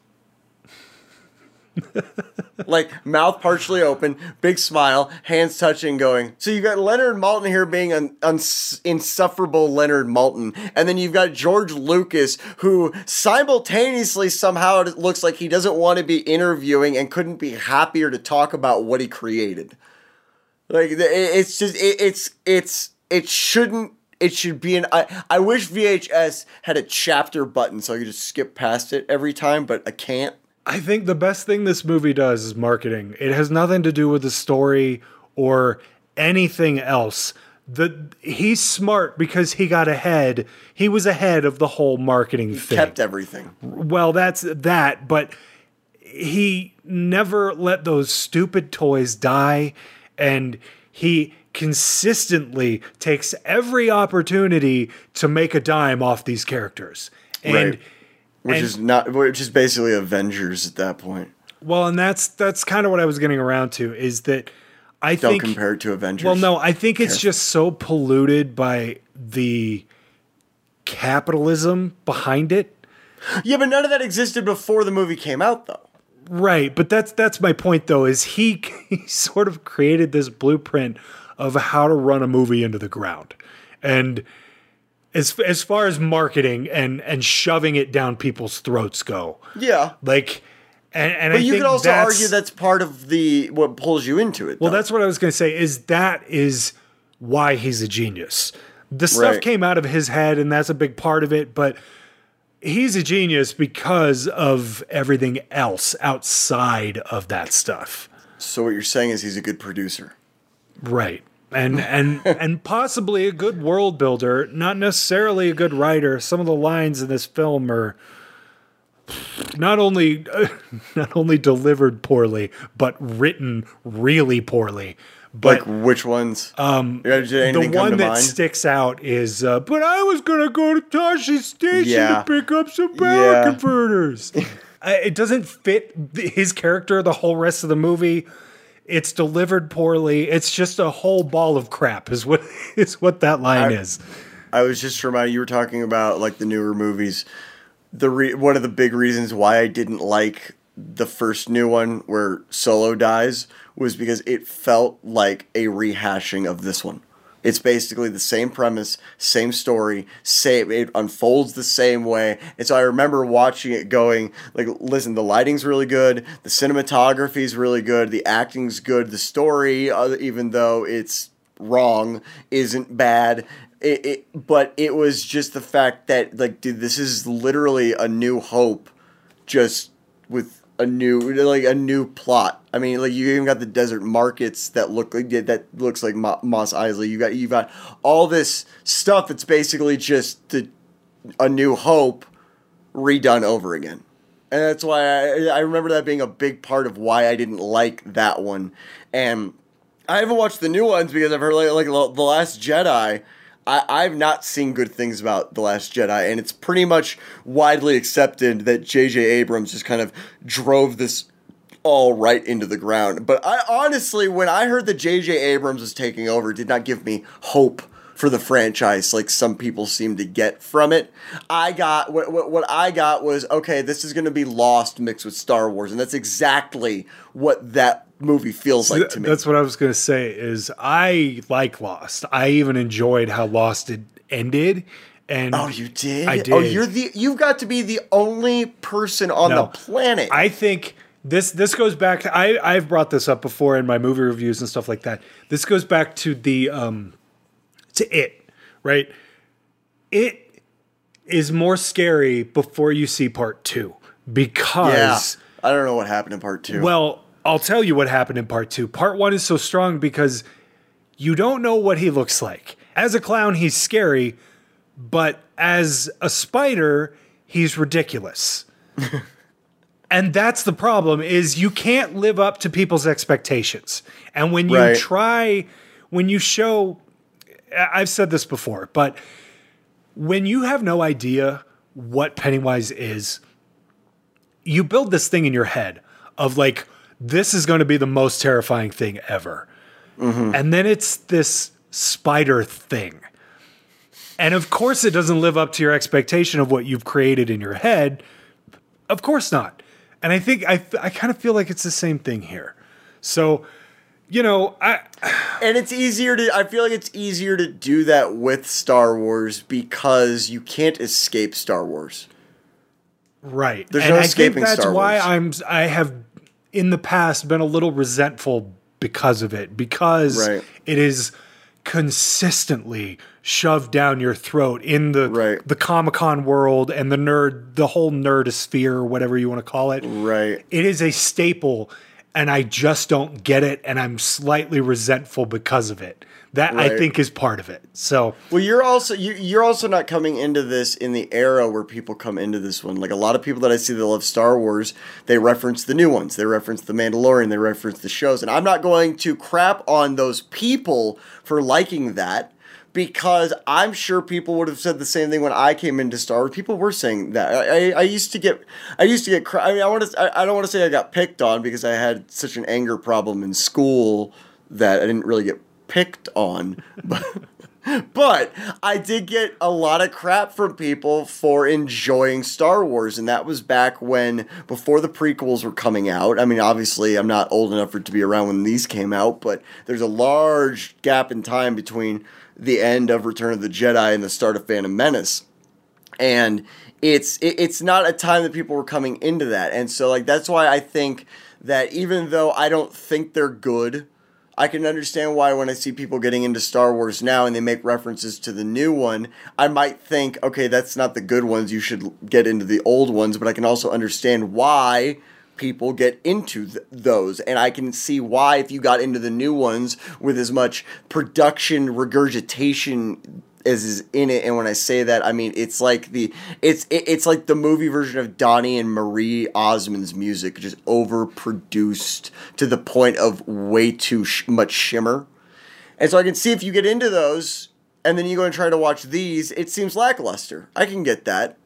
Like mouth partially open, big smile, hands touching, going. So you got Leonard Maltin here being an insufferable Leonard Maltin, and then you've got George Lucas who simultaneously somehow it looks like he doesn't want to be interviewing and couldn't be happier to talk about what he created. Like it's just it, it's it's it shouldn't. It should be an. I, I wish VHS had a chapter button so I could just skip past it every time, but I can't. I think the best thing this movie does is marketing. It has nothing to do with the story or anything else. The he's smart because he got ahead. He was ahead of the whole marketing thing. Kept everything. Well, that's that, but he never let those stupid toys die and he consistently takes every opportunity to make a dime off these characters. And Right. Which and- is not, which is basically Avengers at that point. well, and that's that's kind of what I was getting around to is that I Don't think compare it to Avengers. well, no, I think it's just so polluted by the capitalism behind it. Yeah, but none of that existed before the movie came out, though. Right, but that's that's my point though is he, <laughs> he sort of created this blueprint of how to run a movie into the ground. And as as far as marketing and and shoving it down people's throats go. Yeah, Like and, and but I you could also that's, argue that's part of the what pulls you into it. Well, though. that's what I was going to say is that is why he's a genius. The stuff Right. came out of his head and that's a big part of it, but he's a genius because of everything else outside of that stuff. so. What you're saying is he's a good producer. Right. And <laughs> and and possibly a good world builder, not necessarily a good writer. Some of the lines in this film are not only <laughs> not only delivered poorly, but written really poorly. But Like which ones? Um, the one that mind? sticks out is, uh, but I was gonna go to Tosche station Yeah. to pick up some power Yeah. <laughs> converters. I, it doesn't fit his character the whole rest of the movie. It's delivered poorly. It's just a whole ball of crap. Is what <laughs> is what that line is. I was just reminded you were talking about like the newer movies. The re- one of the big reasons why I didn't like the first new one where Solo dies was because it felt like a rehashing of this one. It's basically the same premise, same story, same it unfolds the same way. And so I remember watching it going like listen, the lighting's really good, the cinematography's really good, the acting's good, the story even though it's wrong isn't bad it, it but it was just the fact that like dude this is literally a new hope just with a new like a new plot. I mean like you even got the desert markets that look like that looks like Mo- Mos Eisley you got you got all this stuff that's basically just the a new hope redone over again. And that's why I, I remember that being a big part of why i didn't like that one. And I haven't watched the new ones because I've heard like, like the Last Jedi. I, I've not seen good things about the Last Jedi, and it's pretty much widely accepted that J.J. Abrams just kind of drove this all right into the ground. But I honestly, when I heard that J.J. Abrams was taking over, did not give me hope for the franchise like some people seem to get from it. I got what what, what I got was okay, this is going to be Lost mixed with Star Wars, and that's exactly what that movie feels like to me. That's what I was going to say. Is I like Lost. I even enjoyed how Lost had ended. And Oh, you did? I did. Oh, you're the you've got to be the only person on No. the planet. I think this this goes back to I I've brought this up before in my movie reviews and stuff like that. This goes back to the um to it, right? It is more scary before you see part 2 yeah. because I don't know what happened in part 2. well, I'll tell you what happened in part 2. Part 1 is so strong because you don't know what he looks like. As a clown, he's scary, but as a spider, he's ridiculous. <laughs> and that's the problem is you can't live up to people's expectations. And when you Right. try when you show I've said this before, but when you have no idea what Pennywise is, you build this thing in your head of like, this is going to be the most terrifying thing ever. Mm-hmm. And then it's this spider thing. And of course, it doesn't live up to your expectation of what you've created in your head. Of course not. And I think I, I kind of feel like it's the same thing here. So, you know, I, And it's easier to I feel like it's easier to do that with Star Wars because you can't escape Star Wars. Right. There's and no I think escaping that's why I'm I have in the past been a little resentful because of it because Right. it is consistently shoved down your throat in the Right. the Comic-Con world and the nerd the whole nerdosphere whatever you want to call it. Right. It is a staple and I just don't get it and I'm slightly resentful because of it. That I think is part of it. So Well, you're also you're also not coming into this in the era where people come into this one. Like a lot of people that I see that love Star Wars, they reference the new ones. They reference the Mandalorian. They reference the shows, and I'm not going to crap on those people for liking that because I'm sure people would have said the same thing when I came into Star Wars. People were saying that. I, I, I used to get I used to get. I mean, I want to. I, I don't want to say I got picked on because I had such an anger problem in school that I didn't really get picked on, <laughs> but. But I did get a lot of crap from people for enjoying Star Wars, and that was back when before the prequels were coming out. I mean, obviously, I'm not old enough for to be around when these came out, but there's a large gap in time between the end of Return of the Jedi and the start of Phantom Menace. And it's it, it's not a time that people were coming into that. And so like that's why i think that even though i don't think they're good i can understand why when i see people getting into star wars now and they make references to the new one i might think okay that's not the good ones. You should get into the old ones. But i can also understand why people get into th- those. And i can see why if you got into the new ones with as much production regurgitation as is in it. And when i say that i mean it's like the it's it, it's like the movie version of donnie and marie osmond's music just overproduced to the point of way too sh- much shimmer. And so i can see if you get into those and then you go and try to watch these it seems lackluster. I can get that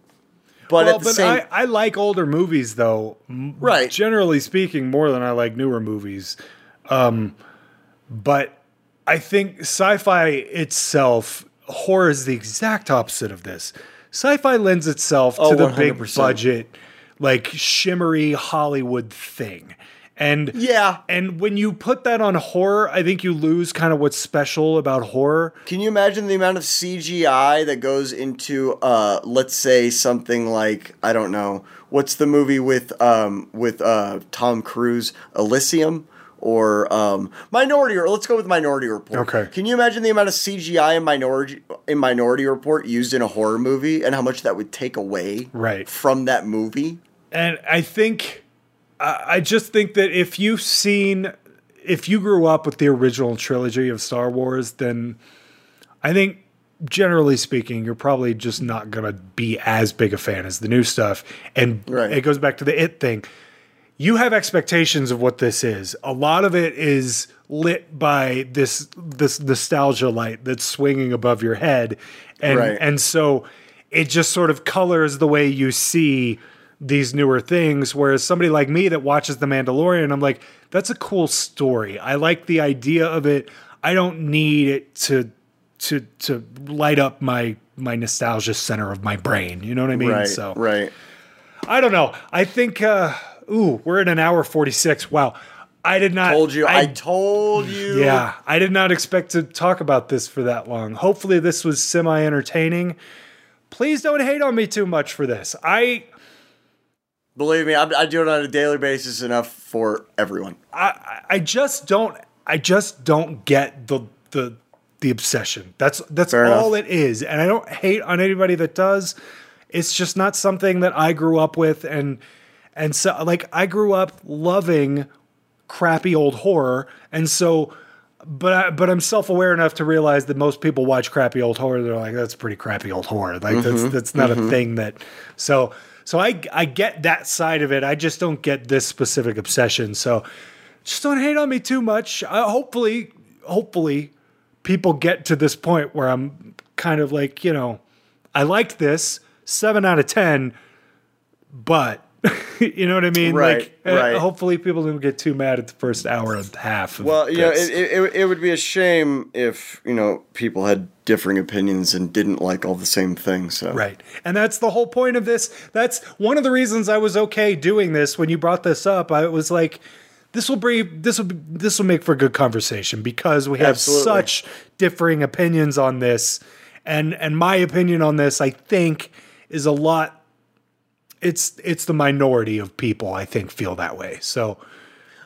but well, at the but same I, I like older movies though. Right. Generally speaking, more than I like newer movies. Um, but I think sci-fi itself, horror is the exact opposite of this. Sci-fi lends itself Oh, to the big 100%. budget, like shimmery Hollywood thing. And Yeah. and when you put that on horror, I think you lose kind of what's special about horror. Can you imagine the amount of CGI that goes into, uh, let's say something like I don't know, what's the movie with um, with uh, Tom Cruise, Elysium, or um, Minority? Or let's go with Minority Report. Okay. Can you imagine the amount of CGI in Minority in Minority Report used in a horror movie, and how much that would take away Right. from that movie? And I think, I I just think that if you've seen, if you grew up with the original trilogy of Star Wars, then I think, generally speaking, you're probably just not going to be as big a fan as the new stuff. And Right. it goes back to the it thing. You have expectations of what this is. A lot of it is lit by this this nostalgia light that's swinging above your head, and Right. and so it just sort of colors the way you see these newer things. Whereas somebody like me that watches The Mandalorian, I'm like, that's a cool story. I like the idea of it. I don't need it to to to light up my my nostalgia center of my brain. You know what I mean? Right. so Right. I don't know. I think uh ooh, we're at an hour 46. Wow. I did not Told you. I, told you. yeah, I did not expect to talk about this for that long. Hopefully, this was semi entertaining. Please don't hate on me too much for this. I, Believe me, I, I do it on a daily basis enough for everyone. I, I just don't. I just don't get the the the obsession. That's that's Fair all enough. it is, and I don't hate on anybody that does. It's just not something that I grew up with, and and so like I grew up loving crappy old horror, and so. But I, but I'm self aware enough to realize that most people watch crappy old horror. They're like, that's pretty crappy old horror. Like Mm-hmm. that's that's not a thing that. So so I I get that side of it. I just don't get this specific obsession. So just don't hate on me too much. Uh, hopefully, hopefully, people get to this point where I'm kind of like, you know, I liked this seven out of ten, but <laughs> you know what I mean? Right, like, uh, right. hopefully, people don't get too mad at the first hour and a half. Well, you know, it, it, it would be a shame if you know people had differing opinions and didn't like all the same things. So. Right. And that's the whole point of this. That's one of the reasons I was okay doing this when you brought this up. I was like this will bring this will be, this will make for a good conversation because we have Absolutely. such differing opinions on this. And and my opinion on this I think is a lot it's it's the minority of people I think feel that way. So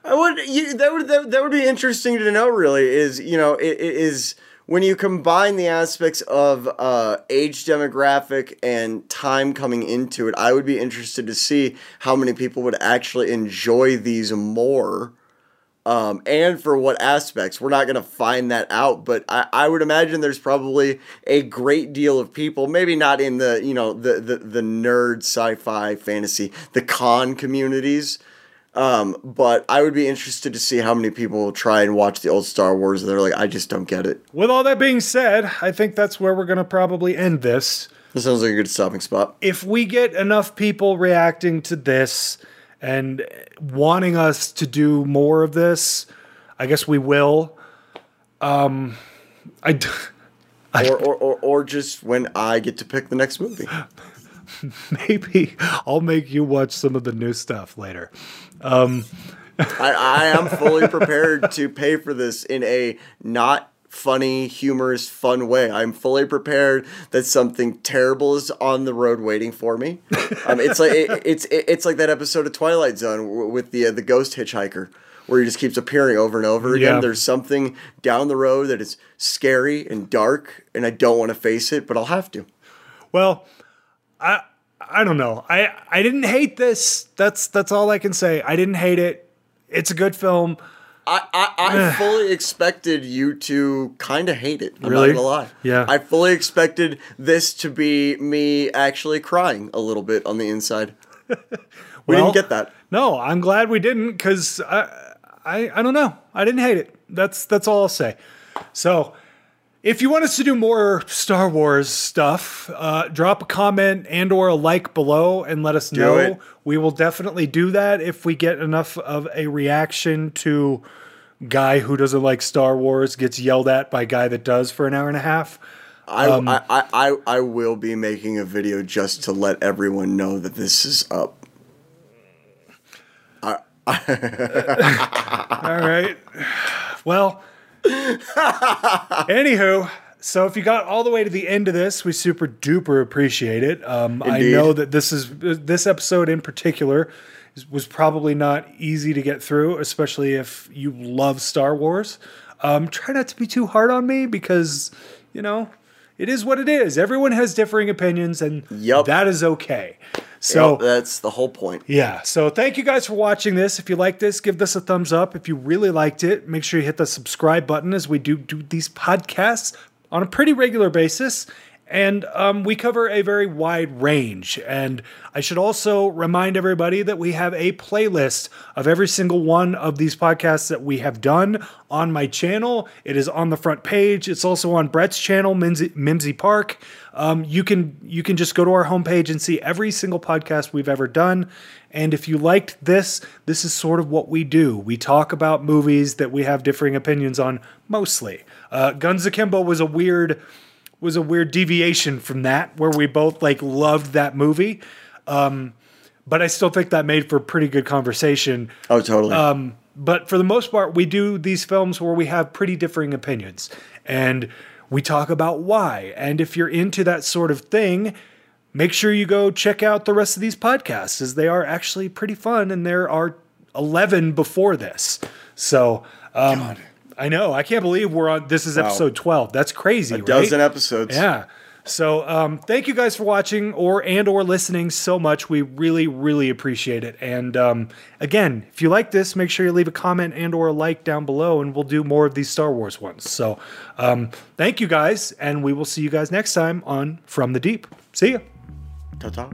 I would you, that would that, that would be interesting to know. Really, is you know it, it is when you combine the aspects of uh, age demographic and time coming into it. I would be interested to see how many people would actually enjoy these more. Um, and for what aspects we're not going to find that out but I, I would imagine there's probably a great deal of people maybe not in the you know the the, the nerd sci-fi fantasy the con communities um, but I would be interested to see how many people try and watch the old Star Wars and they're like, I just don't get it. with all that being said, I think that's where we're going to probably end this. This sounds like a good stopping spot. if we get enough people reacting to this and wanting us to do more of this, I guess we will. Um, I d- Or, or, or, or just when I get to pick the next movie. <laughs> maybe I'll make you watch some of the new stuff later. I, I am fully prepared to pay for this in a not funny, humorous, fun way. I'm fully prepared that something terrible is on the road waiting for me. Um, it's like it, it's it, it's like that episode of Twilight Zone with the uh, the ghost hitchhiker. Where he just keeps appearing over and over again. Yeah. There's something down the road that is scary and dark, and I don't want to face it, but I'll have to. Well, I I don't know. I I didn't hate this. That's that's all I can say. I didn't hate it. It's a good film. I, I, I eh. fully expected you to kind of hate it. I'm Really? not gonna lie. Yeah. I fully expected this to be me actually crying a little bit on the inside. <laughs> We Well, didn't get that. No, I'm glad we didn't because I, I I don't know. I didn't hate it. That's that's all I'll say. So, if you want us to do more Star Wars stuff, uh, drop a comment and or a like below and let us know. it. We will definitely do that if we get enough of a reaction to guy who doesn't like Star Wars gets yelled at by guy that does for an hour and a half. I, Um, I, I, I, I will be making a video just to let everyone know that this is up. <laughs> All right. Well, <laughs> anywho, so if you got all the way to the end of this, we super duper appreciate it. Um, I know that this is this episode in particular was probably not easy to get through, especially if you love Star Wars. Um, try not to be too hard on me because you know it is what it is. Everyone has differing opinions, and Yup. that is okay. So Yep, that's the whole point. yeah. So thank you guys for watching this. If you like this, give this a thumbs up. If you really liked it, make sure you hit the subscribe button as we do do these podcasts on a pretty regular basis. And um, we cover a very wide range. And I should also remind everybody that we have a playlist of every single one of these podcasts that we have done on my channel. It is on the front page. It's also on Brett's channel, Mimsy, Mimsy Park. Um, you can you can just go to our homepage and see every single podcast we've ever done. And if you liked this, this is sort of what we do. We talk about movies that we have differing opinions on, mostly. Uh, Guns Akimbo was a weird was a weird deviation from that, where we both like loved that movie. Um, but I still think that made for pretty good conversation. Oh, totally. Um, but for the most part, we do these films where we have pretty differing opinions and we talk about why. And if you're into that sort of thing, make sure you go check out the rest of these podcasts as they are actually pretty fun and there are 11 before this. So, um, I know, I can't believe we're on this is episode 12. That's crazy, a right? dozen episodes. Yeah. So um, thank you guys for watching or and or listening so much. We really really appreciate it. And um, again, if you like this, make sure you leave a comment and or a like down below, and we'll do more of these Star Wars ones. So um, thank you guys, and we will see you guys next time on From the Deep. See ya. Ta-ta.